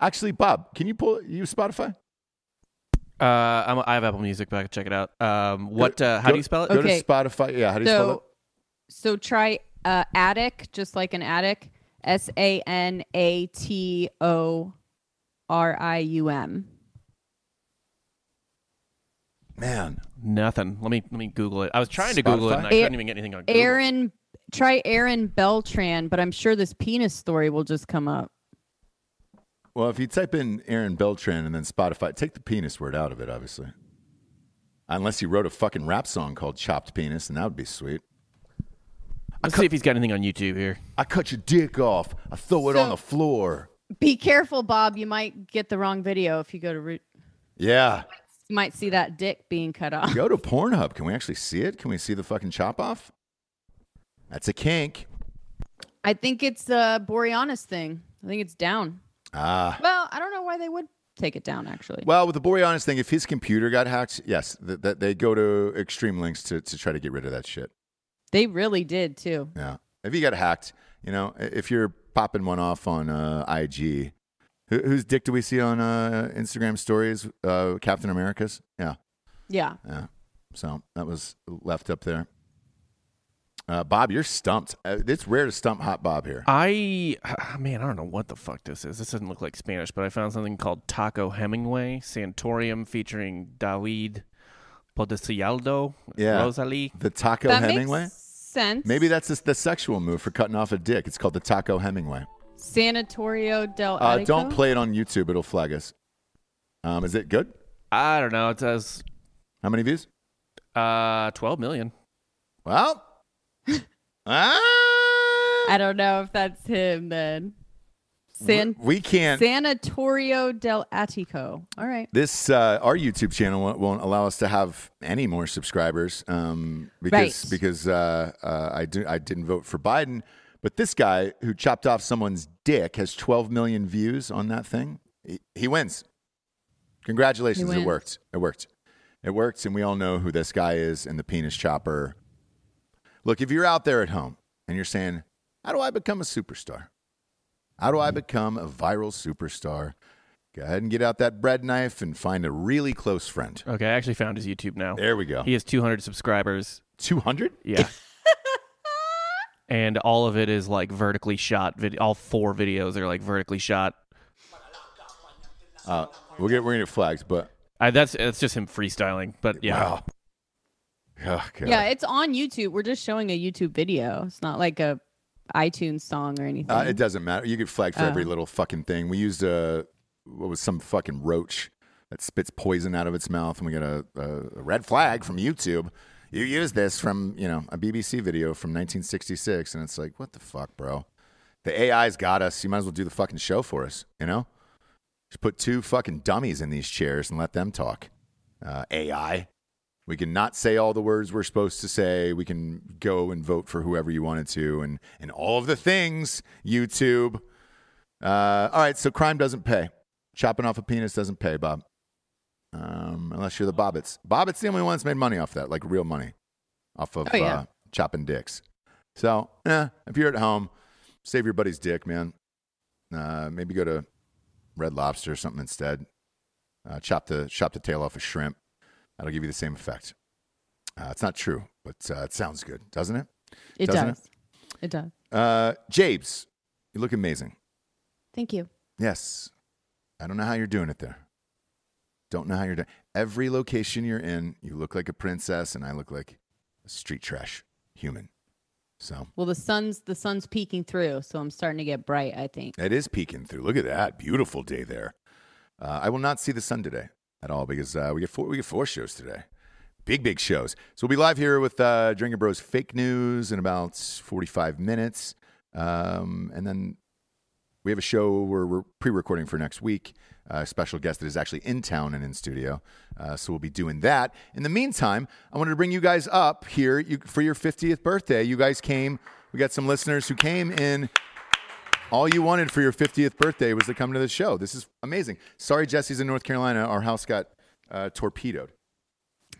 Actually, Bob, can you pull you Spotify? Uh, I'm, I have Apple Music, but I can check it out. Um, what? Uh, how Go- do you spell it? Go Okay. to Spotify. Yeah, how do you spell it? So, so try uh, attic, just like an attic. S A N A T O R I U M. Man, Nothing. Let me let me Google it. I was trying to Google it, and I couldn't even get anything on Google. Aaron, try Aaron Beltran, but I'm sure this penis story will just come up. Well, if you type in Aaron Beltran and then Spotify, take the penis word out of it, obviously. Unless he wrote a fucking rap song called Chopped Penis, and that would be sweet. Let's see if he's got anything on YouTube here. I cut your dick off. I throw it on the floor. Be careful, Bob. You might get the wrong video if you go to root. Yeah. You might see that dick being cut off. Go to Pornhub. Can we actually see it? Can we see the fucking chop off? That's a kink. I think it's a Boreanaz thing. I think it's down. Ah. Well, I don't know why they would take it down, actually. Well, with the Boreanaz thing, if his computer got hacked, yes, that th- they go to extreme lengths to, to try to get rid of that shit. They really did, too. Yeah. If you got hacked, you know, if you're popping one off on uh, IG, who, whose dick do we see on uh, Instagram stories? Uh, Captain America's? Yeah. Yeah. Yeah. So that was left up there. Uh, Bob, you're stumped. Uh, it's rare to stump Hot Bob here. I man, I don't know what the fuck this is. This doesn't look like Spanish, but I found something called Taco Hemingway Santorium featuring David Podsiadło, Yeah. Rosalie. The Taco that Hemingway? makes sense. Maybe that's the, the sexual move for cutting off a dick. It's called the Taco Hemingway. Sanatorio del Uh, Attico? don't play it on YouTube. It'll flag us. Um, is it good? I don't know. It says How many views? uh, 12 million. Well, *laughs* ah, I don't know if that's him then. San we can't. Sanatorio del Attico. All right. This uh, our YouTube channel won't, won't allow us to have any more subscribers um, because Right. because uh, uh, I do I didn't vote for Biden, but this guy who chopped off someone's dick has 12 million views on that thing. He, he wins. Congratulations! He It wins. worked. It worked. It worked, and we all know who this guy is and the penis chopper. Look, if you're out there at home and you're saying, "How do I become a superstar? How do I become a viral superstar?" Go ahead and get out that bread knife and find a really close friend. Okay, I actually found his YouTube now. There we go. He has 200 subscribers. 200? Yeah. and all of it is like vertically shot. Vid- all four videos are like vertically shot. Uh, we'll get, we're going to get flagged, but I, that's it's just him freestyling. But yeah, wow. Oh, Yeah, it's on YouTube. We're just showing a YouTube video. It's not like a iTunes song or anything. Uh, it doesn't matter. You get flagged for every Oh. little fucking thing. We used a, what was some fucking roach that spits poison out of its mouth, and we got a, a, a red flag from YouTube. You used this from, you know, a BBC video from 1966, and it's like, what the fuck, bro? The AI's got us. You might as well do the fucking show for us, you know? Just put two fucking dummies in these chairs and let them talk. Uh, AI. We can not say all the words we're supposed to say. We can go and vote for whoever you wanted to, and and all of the things. YouTube. Uh, all right, so crime doesn't pay. Chopping off a penis doesn't pay, Bob. Um, unless you're the Bobbitts. Bobbitts the only one that's made money off that, like real money, off of Oh, yeah. uh, chopping dicks. So, yeah, if you're at home, save your buddy's dick, man. Uh, maybe go to Red Lobster or something instead. Uh, chop the chop the tail off a shrimp. That'll give you the same effect. Uh, it's not true, but uh, it sounds good, doesn't it? it doesn't does. It? does. Uh, Jabes, you look amazing. Thank you. Yes. I don't know how you're doing it there. Don't know how you're doing. Every location you're in, you look like a princess, and I look like a street trash human. So Well, the sun's the sun's peeking through, so I'm starting to get bright. I think. it is peeking through. Look at that beautiful day there. Uh, I will not see the sun today at all because uh, we get four we get four shows today, big big shows. So we'll be live here with uh, Drinking Bros fake news in about 45 minutes, um, and then we have a show where we're pre-recording for next week. A special guest that is actually in town and in studio, uh, so we'll be doing that. In the meantime, I wanted to bring you guys up here you, for your 50th birthday. You guys came. We got some listeners who came in. All you wanted for your 50th birthday was to come to the show. This is amazing. Sorry, Jesse's in North Carolina. Our house got uh, torpedoed.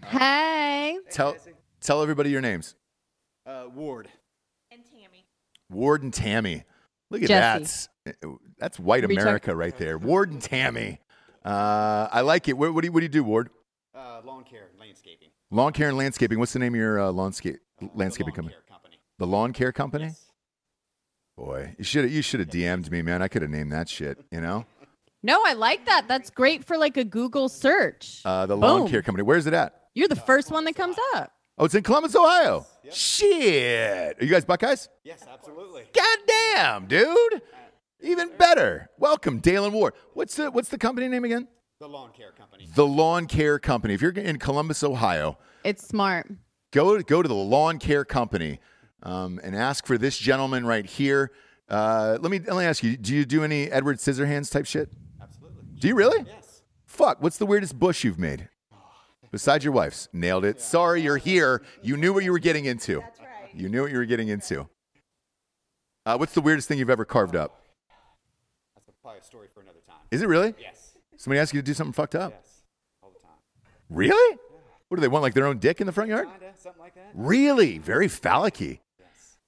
Hey. Tell tell everybody your names. Uh, Ward. And Tammy. Ward and Tammy. Look at Jesse. that. That's white Reach. America right there. Ward and Tammy. Uh, I like it. What, what, do you, what do you do, Ward? Uh, lawn care, landscaping. Lawn care and landscaping. What's the name of your uh, landscape landscaping the lawn company? care company. The lawn care company. Yes. Boy, you should you should have DM'd me, man. I could have named that shit. You know, No, I like that. That's great for like a Google search. uh, the lawn care company. Where's it at? You're the first one that comes up. Oh, it's in Columbus, Ohio. Shit. Are you guys Buckeyes? Yes, absolutely. God damn, dude. Even better. Welcome, Dalen Ward. What's the what's the company name again? The lawn care company. The Lawn Care Company. If you're in Columbus, Ohio, It's smart. go go to the Lawn Care Company um, and ask for this gentleman right here. Uh, let me let me ask you: Do you do any Edward Scissorhands type shit? Absolutely. Do you really? Yes. Fuck. What's the weirdest bush you've made? Besides your wife's. Nailed it. Sorry, you're here. You knew what you were getting into. That's right. You knew what you were getting into. Uh, what's the weirdest thing you've ever carved up? That's probably a story for another time. Is it really? Yes. Somebody asked you to do something fucked up? Yes. All the time. Really? What do they want? Like their own dick in the front yard? Kinda, something like that. Really? Very phallic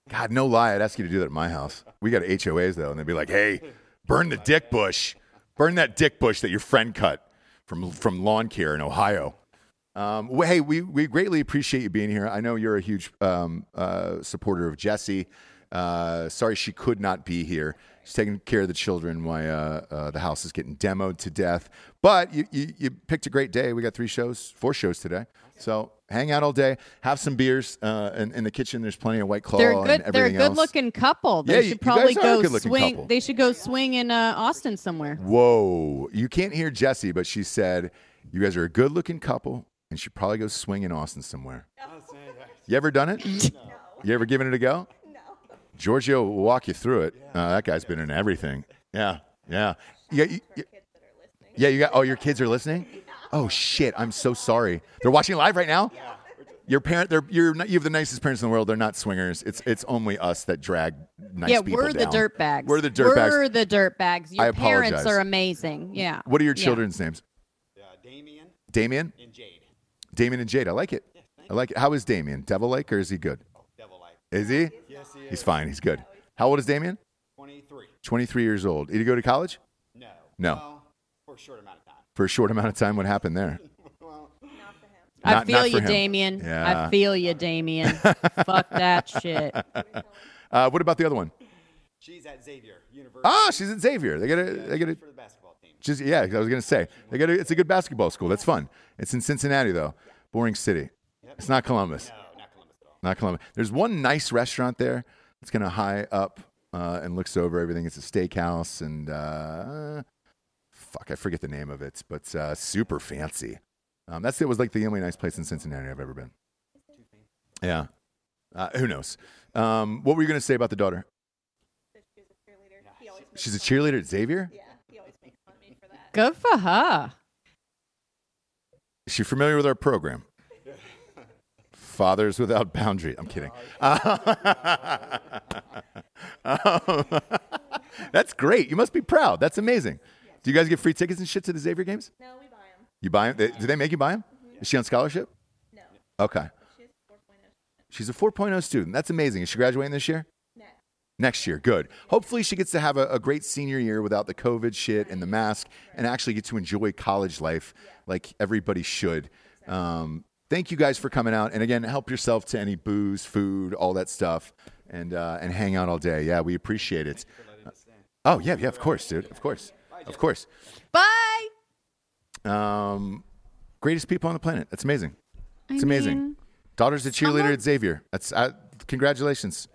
God, no lie. I'd ask you to do that at my house. We got HOAs though, and they'd be like, "Hey, burn the dick bush, burn that dick bush that your friend cut from from lawn care in Ohio." Um, well, hey, we we greatly appreciate you being here. I know you're a huge um, uh, supporter of Jesse. Uh, sorry she could not be here. She's taking care of the children while uh, uh, the house is getting demoed to death. But you, you you picked a great day. We got three shows, four shows today. So hang out all day, have some beers. Uh, in, in the kitchen, there's plenty of White Claw They're a and good. They're a everything good else. looking couple. They Yeah, you- should you probably guys are a go good-looking swing. couple. They should go swing in uh, Austin somewhere. Whoa. You can't hear Jesse, but she said, You guys are a good looking couple and should probably go swing in Austin somewhere. You ever done it? *laughs* No. You ever given it a go? No. Giorgio will walk you through it. Uh, that guy's been in everything. Yeah, yeah. You, you, you- yeah, you got. Oh, your kids are listening. Oh shit! I'm so sorry. They're watching live right now. Yeah. Your parent, they're you're not, you have the nicest parents in the world. They're not swingers. It's it's only us that drag nice yeah, people we're the down. dirt bags. We're the dirt bags. We're the dirt bags. Your I parents apologize. are amazing. Yeah. What are your Yeah. children's names? Uh, Damien Damien, and Jade. Damien, and Jade. I like it. I like it. How is Damien? Devil like or is he good? Devil Light. Is he? Yes, he is. He's fine. He's good. How old is Damien? 23. 23 years old. Did he go to college? No. No. Well, for a short amount of time. For a short amount of time. What happened there? I feel you, him. Damien. Yeah. I feel you, Damien. *laughs* Fuck that shit. Uh, what about the other one? She's at Xavier University Ah, she's at Xavier. They got a, they got a, for the basketball team. just yeah. I was gonna say they got a, it's a good basketball school. That's fun. It's in Cincinnati though. Boring city. It's not Columbus. No, not Columbus at all. Not Columbus. There's one nice restaurant there. It's kind of high up uh, and looks over everything. It's a steakhouse and uh, fuck, I forget the name of it, but uh, super fancy. Um, that's it. Was like the only nice place in Cincinnati I've ever been. Yeah. Uh, who knows? Um, what were you going to say about the daughter? She's a cheerleader She's a at Xavier. Yeah, he always makes fun of me for that. Good for her. Is she familiar with our program? *laughs* Fathers Without Boundary. I'm kidding. Um, *laughs* *laughs* that's great. You must be proud. That's amazing. Do you guys get free tickets and shit to the Xavier games? No, we buy them. You buy them? They, do they make you buy them? Is she on scholarship? No. Okay. She's 4.0. She's a 4.0 student. That's amazing. Is she graduating this year? Next. Next year. Good. Hopefully, she gets to have a, a great senior year without the COVID shit and the mask and actually get to enjoy college life like everybody should. Um, thank you guys for coming out. And again, help yourself to any booze, food, all that stuff, and, uh, and hang out all day. Yeah, we appreciate it. Oh, yeah, yeah, of course, dude. Of course. Of course. Bye. Um, greatest people on the planet. That's amazing. I It's amazing. mean, Daughter's a cheerleader at Xavier. That's uh, congratulations.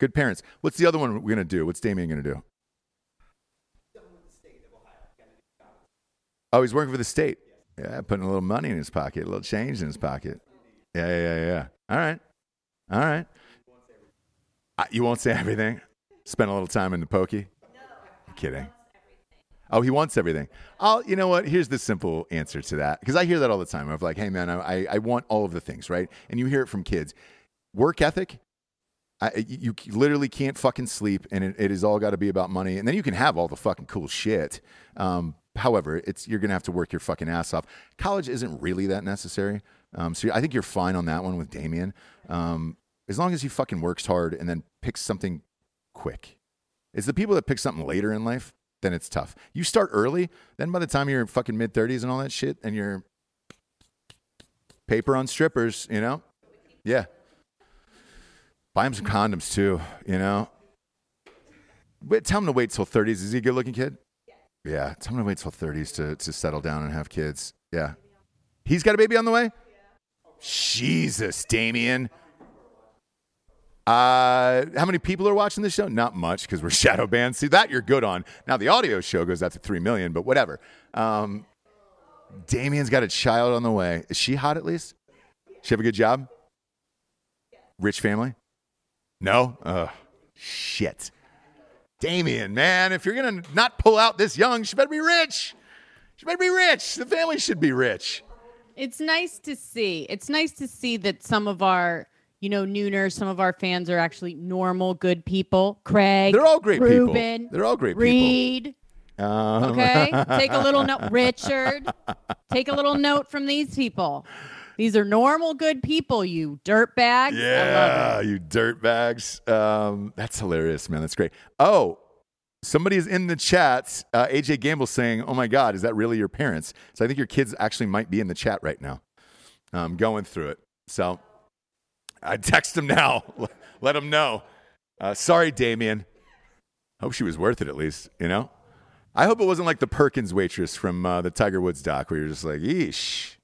Good parents. What's the other one we're gonna do? What's Damien gonna do? Oh, he's working for the state. Yeah, putting a little money in his pocket, a little change in his pocket. Yeah, yeah, yeah. yeah. All right, all right. Uh, you won't say *laughs* everything. Spend a little time in the pokey. No, I'm kidding. Oh, he wants everything. I'll, you know what? Here's the simple answer to that. Because I hear that all the time. Of like, hey, man, I, I want all of the things, right? And you hear it from kids. Work ethic. I, you you literally can't fucking sleep, and it, it has all got to be about money. And then you can have all the fucking cool shit. Um, however, it's you're gonna have to work your fucking ass off. College isn't really that necessary. Um, so I think you're fine on that one with Damien. Um, as long as he fucking works hard and then picks something quick. It's the people that pick something later in life, then it's tough. You start early, then by the time you're in fucking mid 30s and all that shit, and you're paper on strippers, you know? Yeah. Buy him some condoms too, you know? Wait, tell him to wait till 30s. Is he a good looking kid? Yeah. yeah. Tell him to wait till 30s to, to settle down and have kids. Yeah. He's got a baby on the way? Jesus, Damien. Uh, how many people are watching this show? Not much because we're *laughs* shadow banned. See that you're good on. Now the audio show goes out to three million, but whatever. Um, Damien's got a child on the way. Is she hot at least? She have a good job? Rich family? No? Ugh. Shit. Damien, man, if you're gonna not pull out this young, she better be rich. She better be rich. The family should be rich. It's nice to see. It's nice to see that some of our, you know, nooners, some of our fans are actually normal, good people. Craig, They're all great people. Ruben, They're all great people. Reed. Um, Okay, *laughs* take a little note. Richard, take a little note from these people. These are normal, good people. You dirt bags. Yeah, you dirt bags. Um, that's hilarious, man. That's great. Oh, somebody is in the chat. Uh, AJ Gamble saying, "Oh my God, is that really your parents?" So I think your kids actually might be in the chat right now, um, going through it. So I text him now. *laughs* Let him know. Uh, sorry, Damien. Hope she was worth it at least. You know. I hope it wasn't like the Perkins waitress from uh, the Tiger Woods doc, where you're just like, "Yeesh."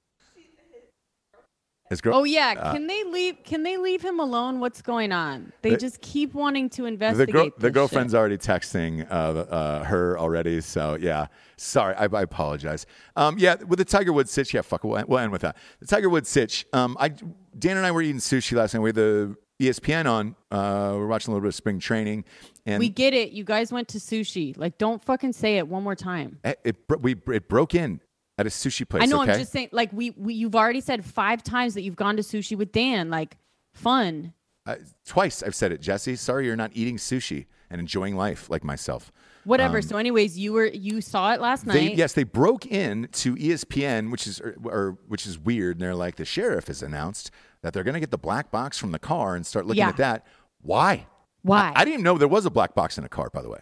His girl. Oh yeah, can they leave? Can they leave him alone? What's going on? They The- just keep wanting to the investigate. girl, the girlfriend's shit. already texting uh, uh, her already. So yeah, sorry, I, I apologize. Um, yeah, with the Tiger Woods sitch, yeah, fuck, we'll, end- we'll end with that. The Tiger Woods sitch. Um, I Dan and I were eating sushi last night. We had the ESPN on. Uh, we we're watching a little bit of spring training, and We get it. You guys went to sushi. Like, don't fucking say it one more time. it, it we it broke in at a sushi place. I know. okay? I'm just saying. Like, we, we you've already said five times that you've gone to sushi with Dan. Like, fun. Uh, twice I've said it, Jesse. Sorry, you're not eating sushi and enjoying life like myself. Whatever. so, anyways, you were you saw it last Um, They, night. yes, they broke in to ESPN, which is or, or which is weird. And they're like, the sheriff has announced that they're going to get the black box from the car and start looking Yeah. at that. Why? Why? I, I didn't even know there was a black box in a car. By the way,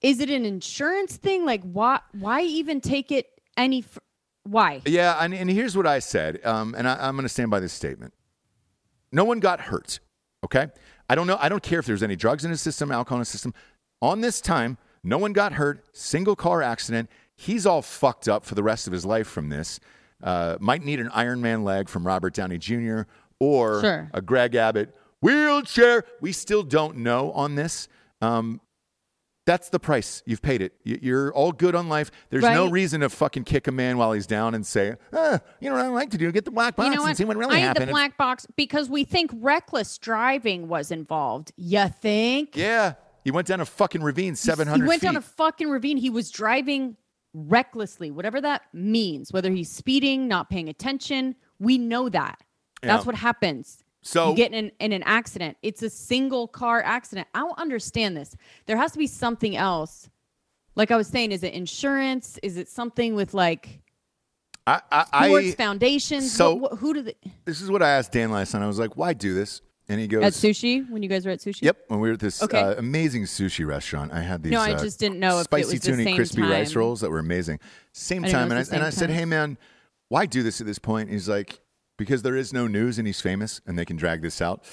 Is it an insurance thing? Like, why why even take it any? F- why? yeah. And, and here's what I said, um, and I, I'm going to stand by this statement. No one got hurt. Okay, I don't know. I don't care if there's any drugs in his system, alcohol in his system. On this time, no one got hurt. Single car accident. He's all fucked up for the rest of his life from this. Uh, might need an Iron Man leg from Robert Downey Jr. or Sure. a Greg Abbott wheelchair. We still don't know on this. Um, that's the price. You've paid it. You're all good on life. There's no reason to fucking kick a man while he's down and say, ah, you know what I like to do? Get the black box You know and see what really I need happened. the black box because we think reckless driving was involved. You think? yeah. He went down a fucking ravine 700 He went feet. down a fucking ravine. He was driving recklessly, whatever that means. Whether he's speeding, not paying attention, we know that. That's Yeah. what happens. So- you get in, in an accident. It's a single car accident. I don't understand this. There has to be something else. Like I was saying, is it insurance? Is it something with like I, I, sports I, foundations? so- What- what- who do they this is what I asked Dan last night. I was like, why do this? And he goes, at sushi when you guys were at sushi? Yep, when we were at this Okay. uh, amazing sushi restaurant, I had these. No, I uh, just didn't know if it spicy tuna crispy rice rolls that were amazing. Same I time, and I, and I same said, "Hey, man, why do this at this point?" He's like, "Because there is no news, and he's famous, and they can drag this out,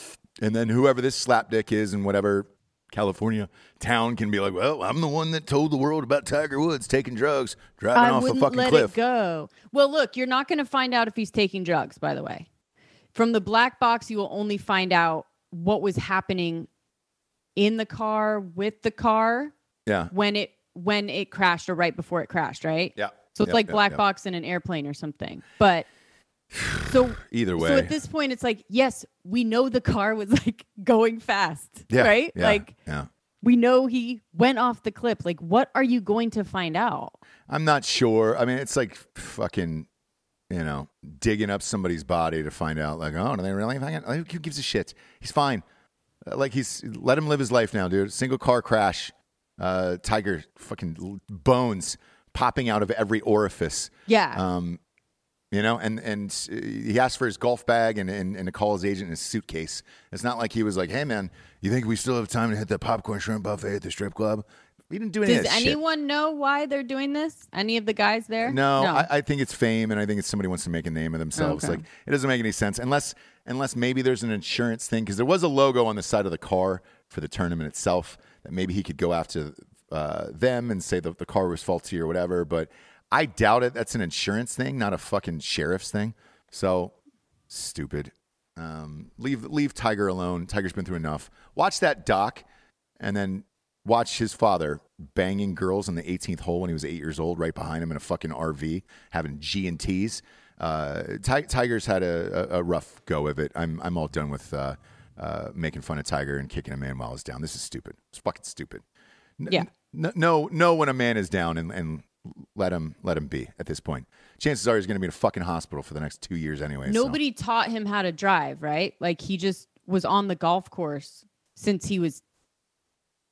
and then whoever this slapdick is, in whatever California town, can be like, well, I'm the one that told the world about Tiger Woods taking drugs, driving I off a fucking let cliff." it go. Well, look, you're not going to find out if he's taking drugs. By the way, from the black box, you will only find out what was happening in the car with the car Yeah, when it when it crashed or right before it crashed. Right. yeah. So it's Yep, like yep, black yep. box in an airplane or something. But so *sighs* Either way, so at this point, it's like yes, we know the car was like *laughs* going fast. yeah, Right. yeah, Like yeah. we know he went off the cliff. Like what are you going to find out? I'm not sure. I mean, it's like fucking, you know, digging up somebody's body to find out, like, oh, do they really? Fucking, like, who gives a shit? He's fine. Uh, Like he's let him live his life now, dude. Single car crash, uh, tiger, fucking bones popping out of every orifice. Yeah. Um, you know, and and uh, he asked for his golf bag and, and and to call his agent in his suitcase. It's not like he was like, "Hey, man, you think we still have time to hit the popcorn shrimp buffet at the strip club?" He didn't do any Does that shit. anyone know why they're doing this? Any of the guys there? No, I, I think it's fame, and I think it's somebody wants to make a name of themselves. Okay. Like it doesn't make any sense unless unless maybe there's an insurance thing because there was a logo on the side of the car for the tournament itself that maybe he could go after uh, them and say that the car was faulty or whatever. But I doubt it. That's an insurance thing, not a fucking sheriff's thing. So stupid. Um, leave leave Tiger alone. Tiger's been through enough. Watch that doc, and then watch his father banging girls in the 18th hole when he was eight years old, right behind him in a fucking RV, having G and T's. Uh, Ti- Tiger's had a, a, a rough go of it. I'm I'm all done with uh, uh, making fun of Tiger and kicking a man while he's down. This is stupid. It's fucking stupid. N- Yeah. n- know when a man is down and, and let him let him be at this point. Chances are he's going to be in a fucking hospital for the next two years anyway. so- Nobody taught him how to drive, right? Like he just was on the golf course since he was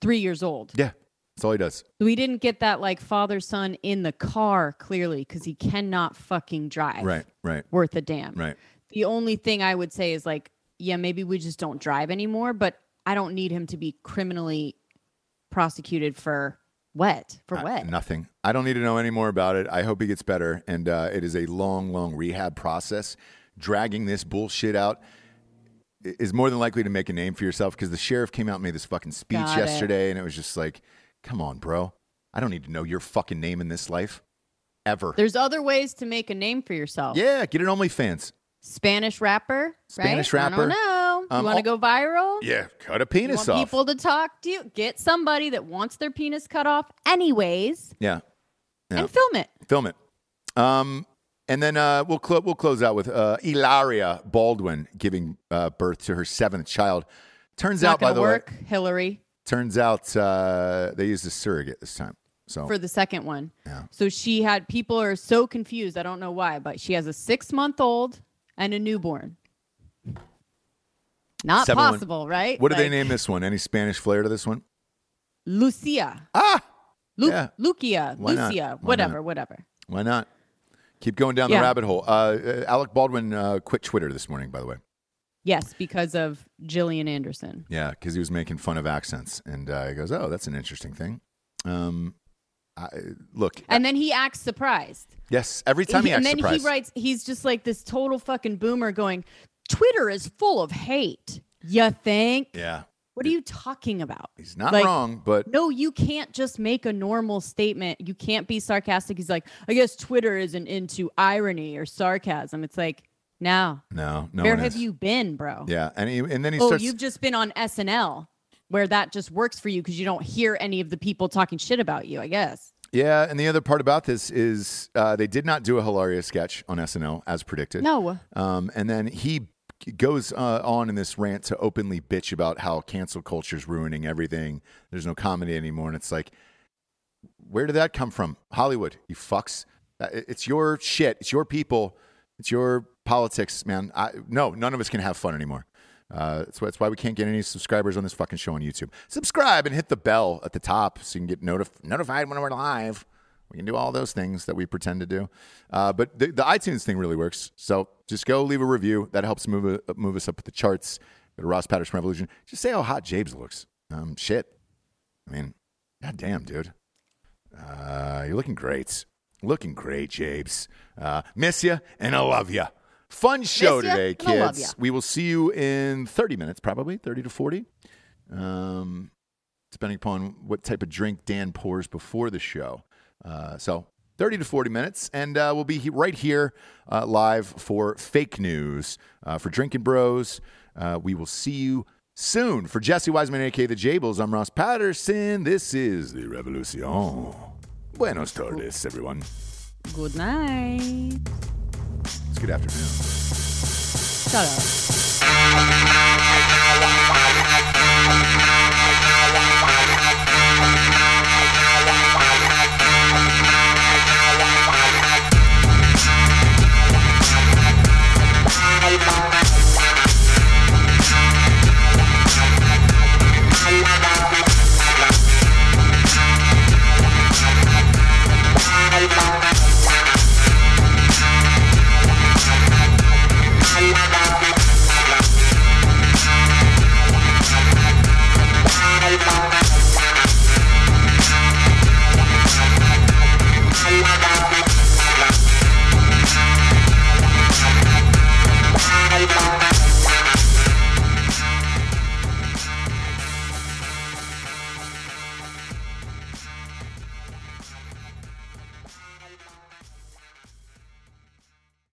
three years old. Yeah, that's all he does. We didn't get that like father son in the car clearly because he cannot fucking drive. Right, right, Worth a damn. right. The only thing I would say is like, yeah, maybe we just don't drive anymore, but I don't need him to be criminally prosecuted for wet for Uh, wet. nothing. I don't need to know any more about it. I hope he gets better. And uh, it is a long, long rehab process. Dragging this bullshit out is more than likely to make a name for yourself because the sheriff came out and made this fucking speech Got it. yesterday, and it was just like, come on, bro. I don't need to know your fucking name in this life ever. There's other ways to make a name for yourself. yeah, get an OnlyFans. Spanish rapper, Spanish right? I rapper. Don't. You Um, want to go viral? Yeah, cut a penis want off. people to talk to you? Get somebody that wants their penis cut off, anyways, yeah, Yeah. and film it. film it. Um, and then uh, we'll clo- we'll close out with uh, Hilaria Baldwin giving uh, birth to her seventh child. Turns out, by the work, way, Hillary, turns out uh, they used a surrogate this time. So for the second one. Yeah. So she had people are so confused. I don't know why, but she has a six month old and a newborn. Not Seven one- possible, right? what do they name this one? Any Spanish flair to this one? Lucia. Ah, Lu- Yeah. Lucia. Why? Lucia. Whatever, not? whatever. why not? Keep going down the rabbit hole. Uh, uh, Alec Baldwin uh, quit Twitter this morning, by the way. Yes, because of Gillian Anderson. Yeah, because he was making fun of accents, and uh, he goes, "Oh, that's an interesting thing." Um, I, look, And then he acts surprised. yes, every time he, He- and then surprised. he writes, he's just like this total fucking boomer going, Twitter is full of hate. You think? yeah, What are you talking about? he's not Like, wrong, but No, you can't just make a normal statement. You can't be sarcastic. He's like, I guess Twitter isn't into irony or sarcasm. It's like, no. no, no Where have is. you been, bro? Yeah, and he, and then he oh, starts. you've just been on SNL where that just works for you because you don't hear any of the people talking shit about you, I guess. Yeah, and the other part about this is uh, they did not do a hilarious sketch on SNL as predicted. No. Um, and then he goes uh, on in this rant to openly bitch about how cancel culture is ruining everything. There's no comedy anymore, and it's like, where did that come from? Hollywood, you fucks. Uh, It's your shit. It's your people. It's your politics, man. I, no, none of us can have fun anymore. Uh, that's, why, we can't get any subscribers on this fucking show on YouTube. Subscribe and hit the bell at the top so you can get notif- notified when we're live. We can do all those things that we pretend to do. Uh, but the, the iTunes thing really works. So just go leave a review. That helps move, it- move us up the charts. Go to Ross Patterson Revolution. Just say how hot Jabes looks. Um, shit. I mean, goddamn, dude. Uh, you're looking great. Looking great, Jabes. Uh, miss you and I love you. Fun show Miss today, kids. We will see you in 30 minutes, probably 30 to 40. Um, depending upon what type of drink Dan pours before the show. Uh, so 30 to 40 minutes, and uh, we'll be he- right here uh, live for fake news uh, for Drinking Bros. Uh, we will see you soon. For Jesse Wiseman, aka The Jables, I'm Ross Patterson. This is The Revolution. Buenos tardes, everyone. Good night. Good afternoon. Shut up.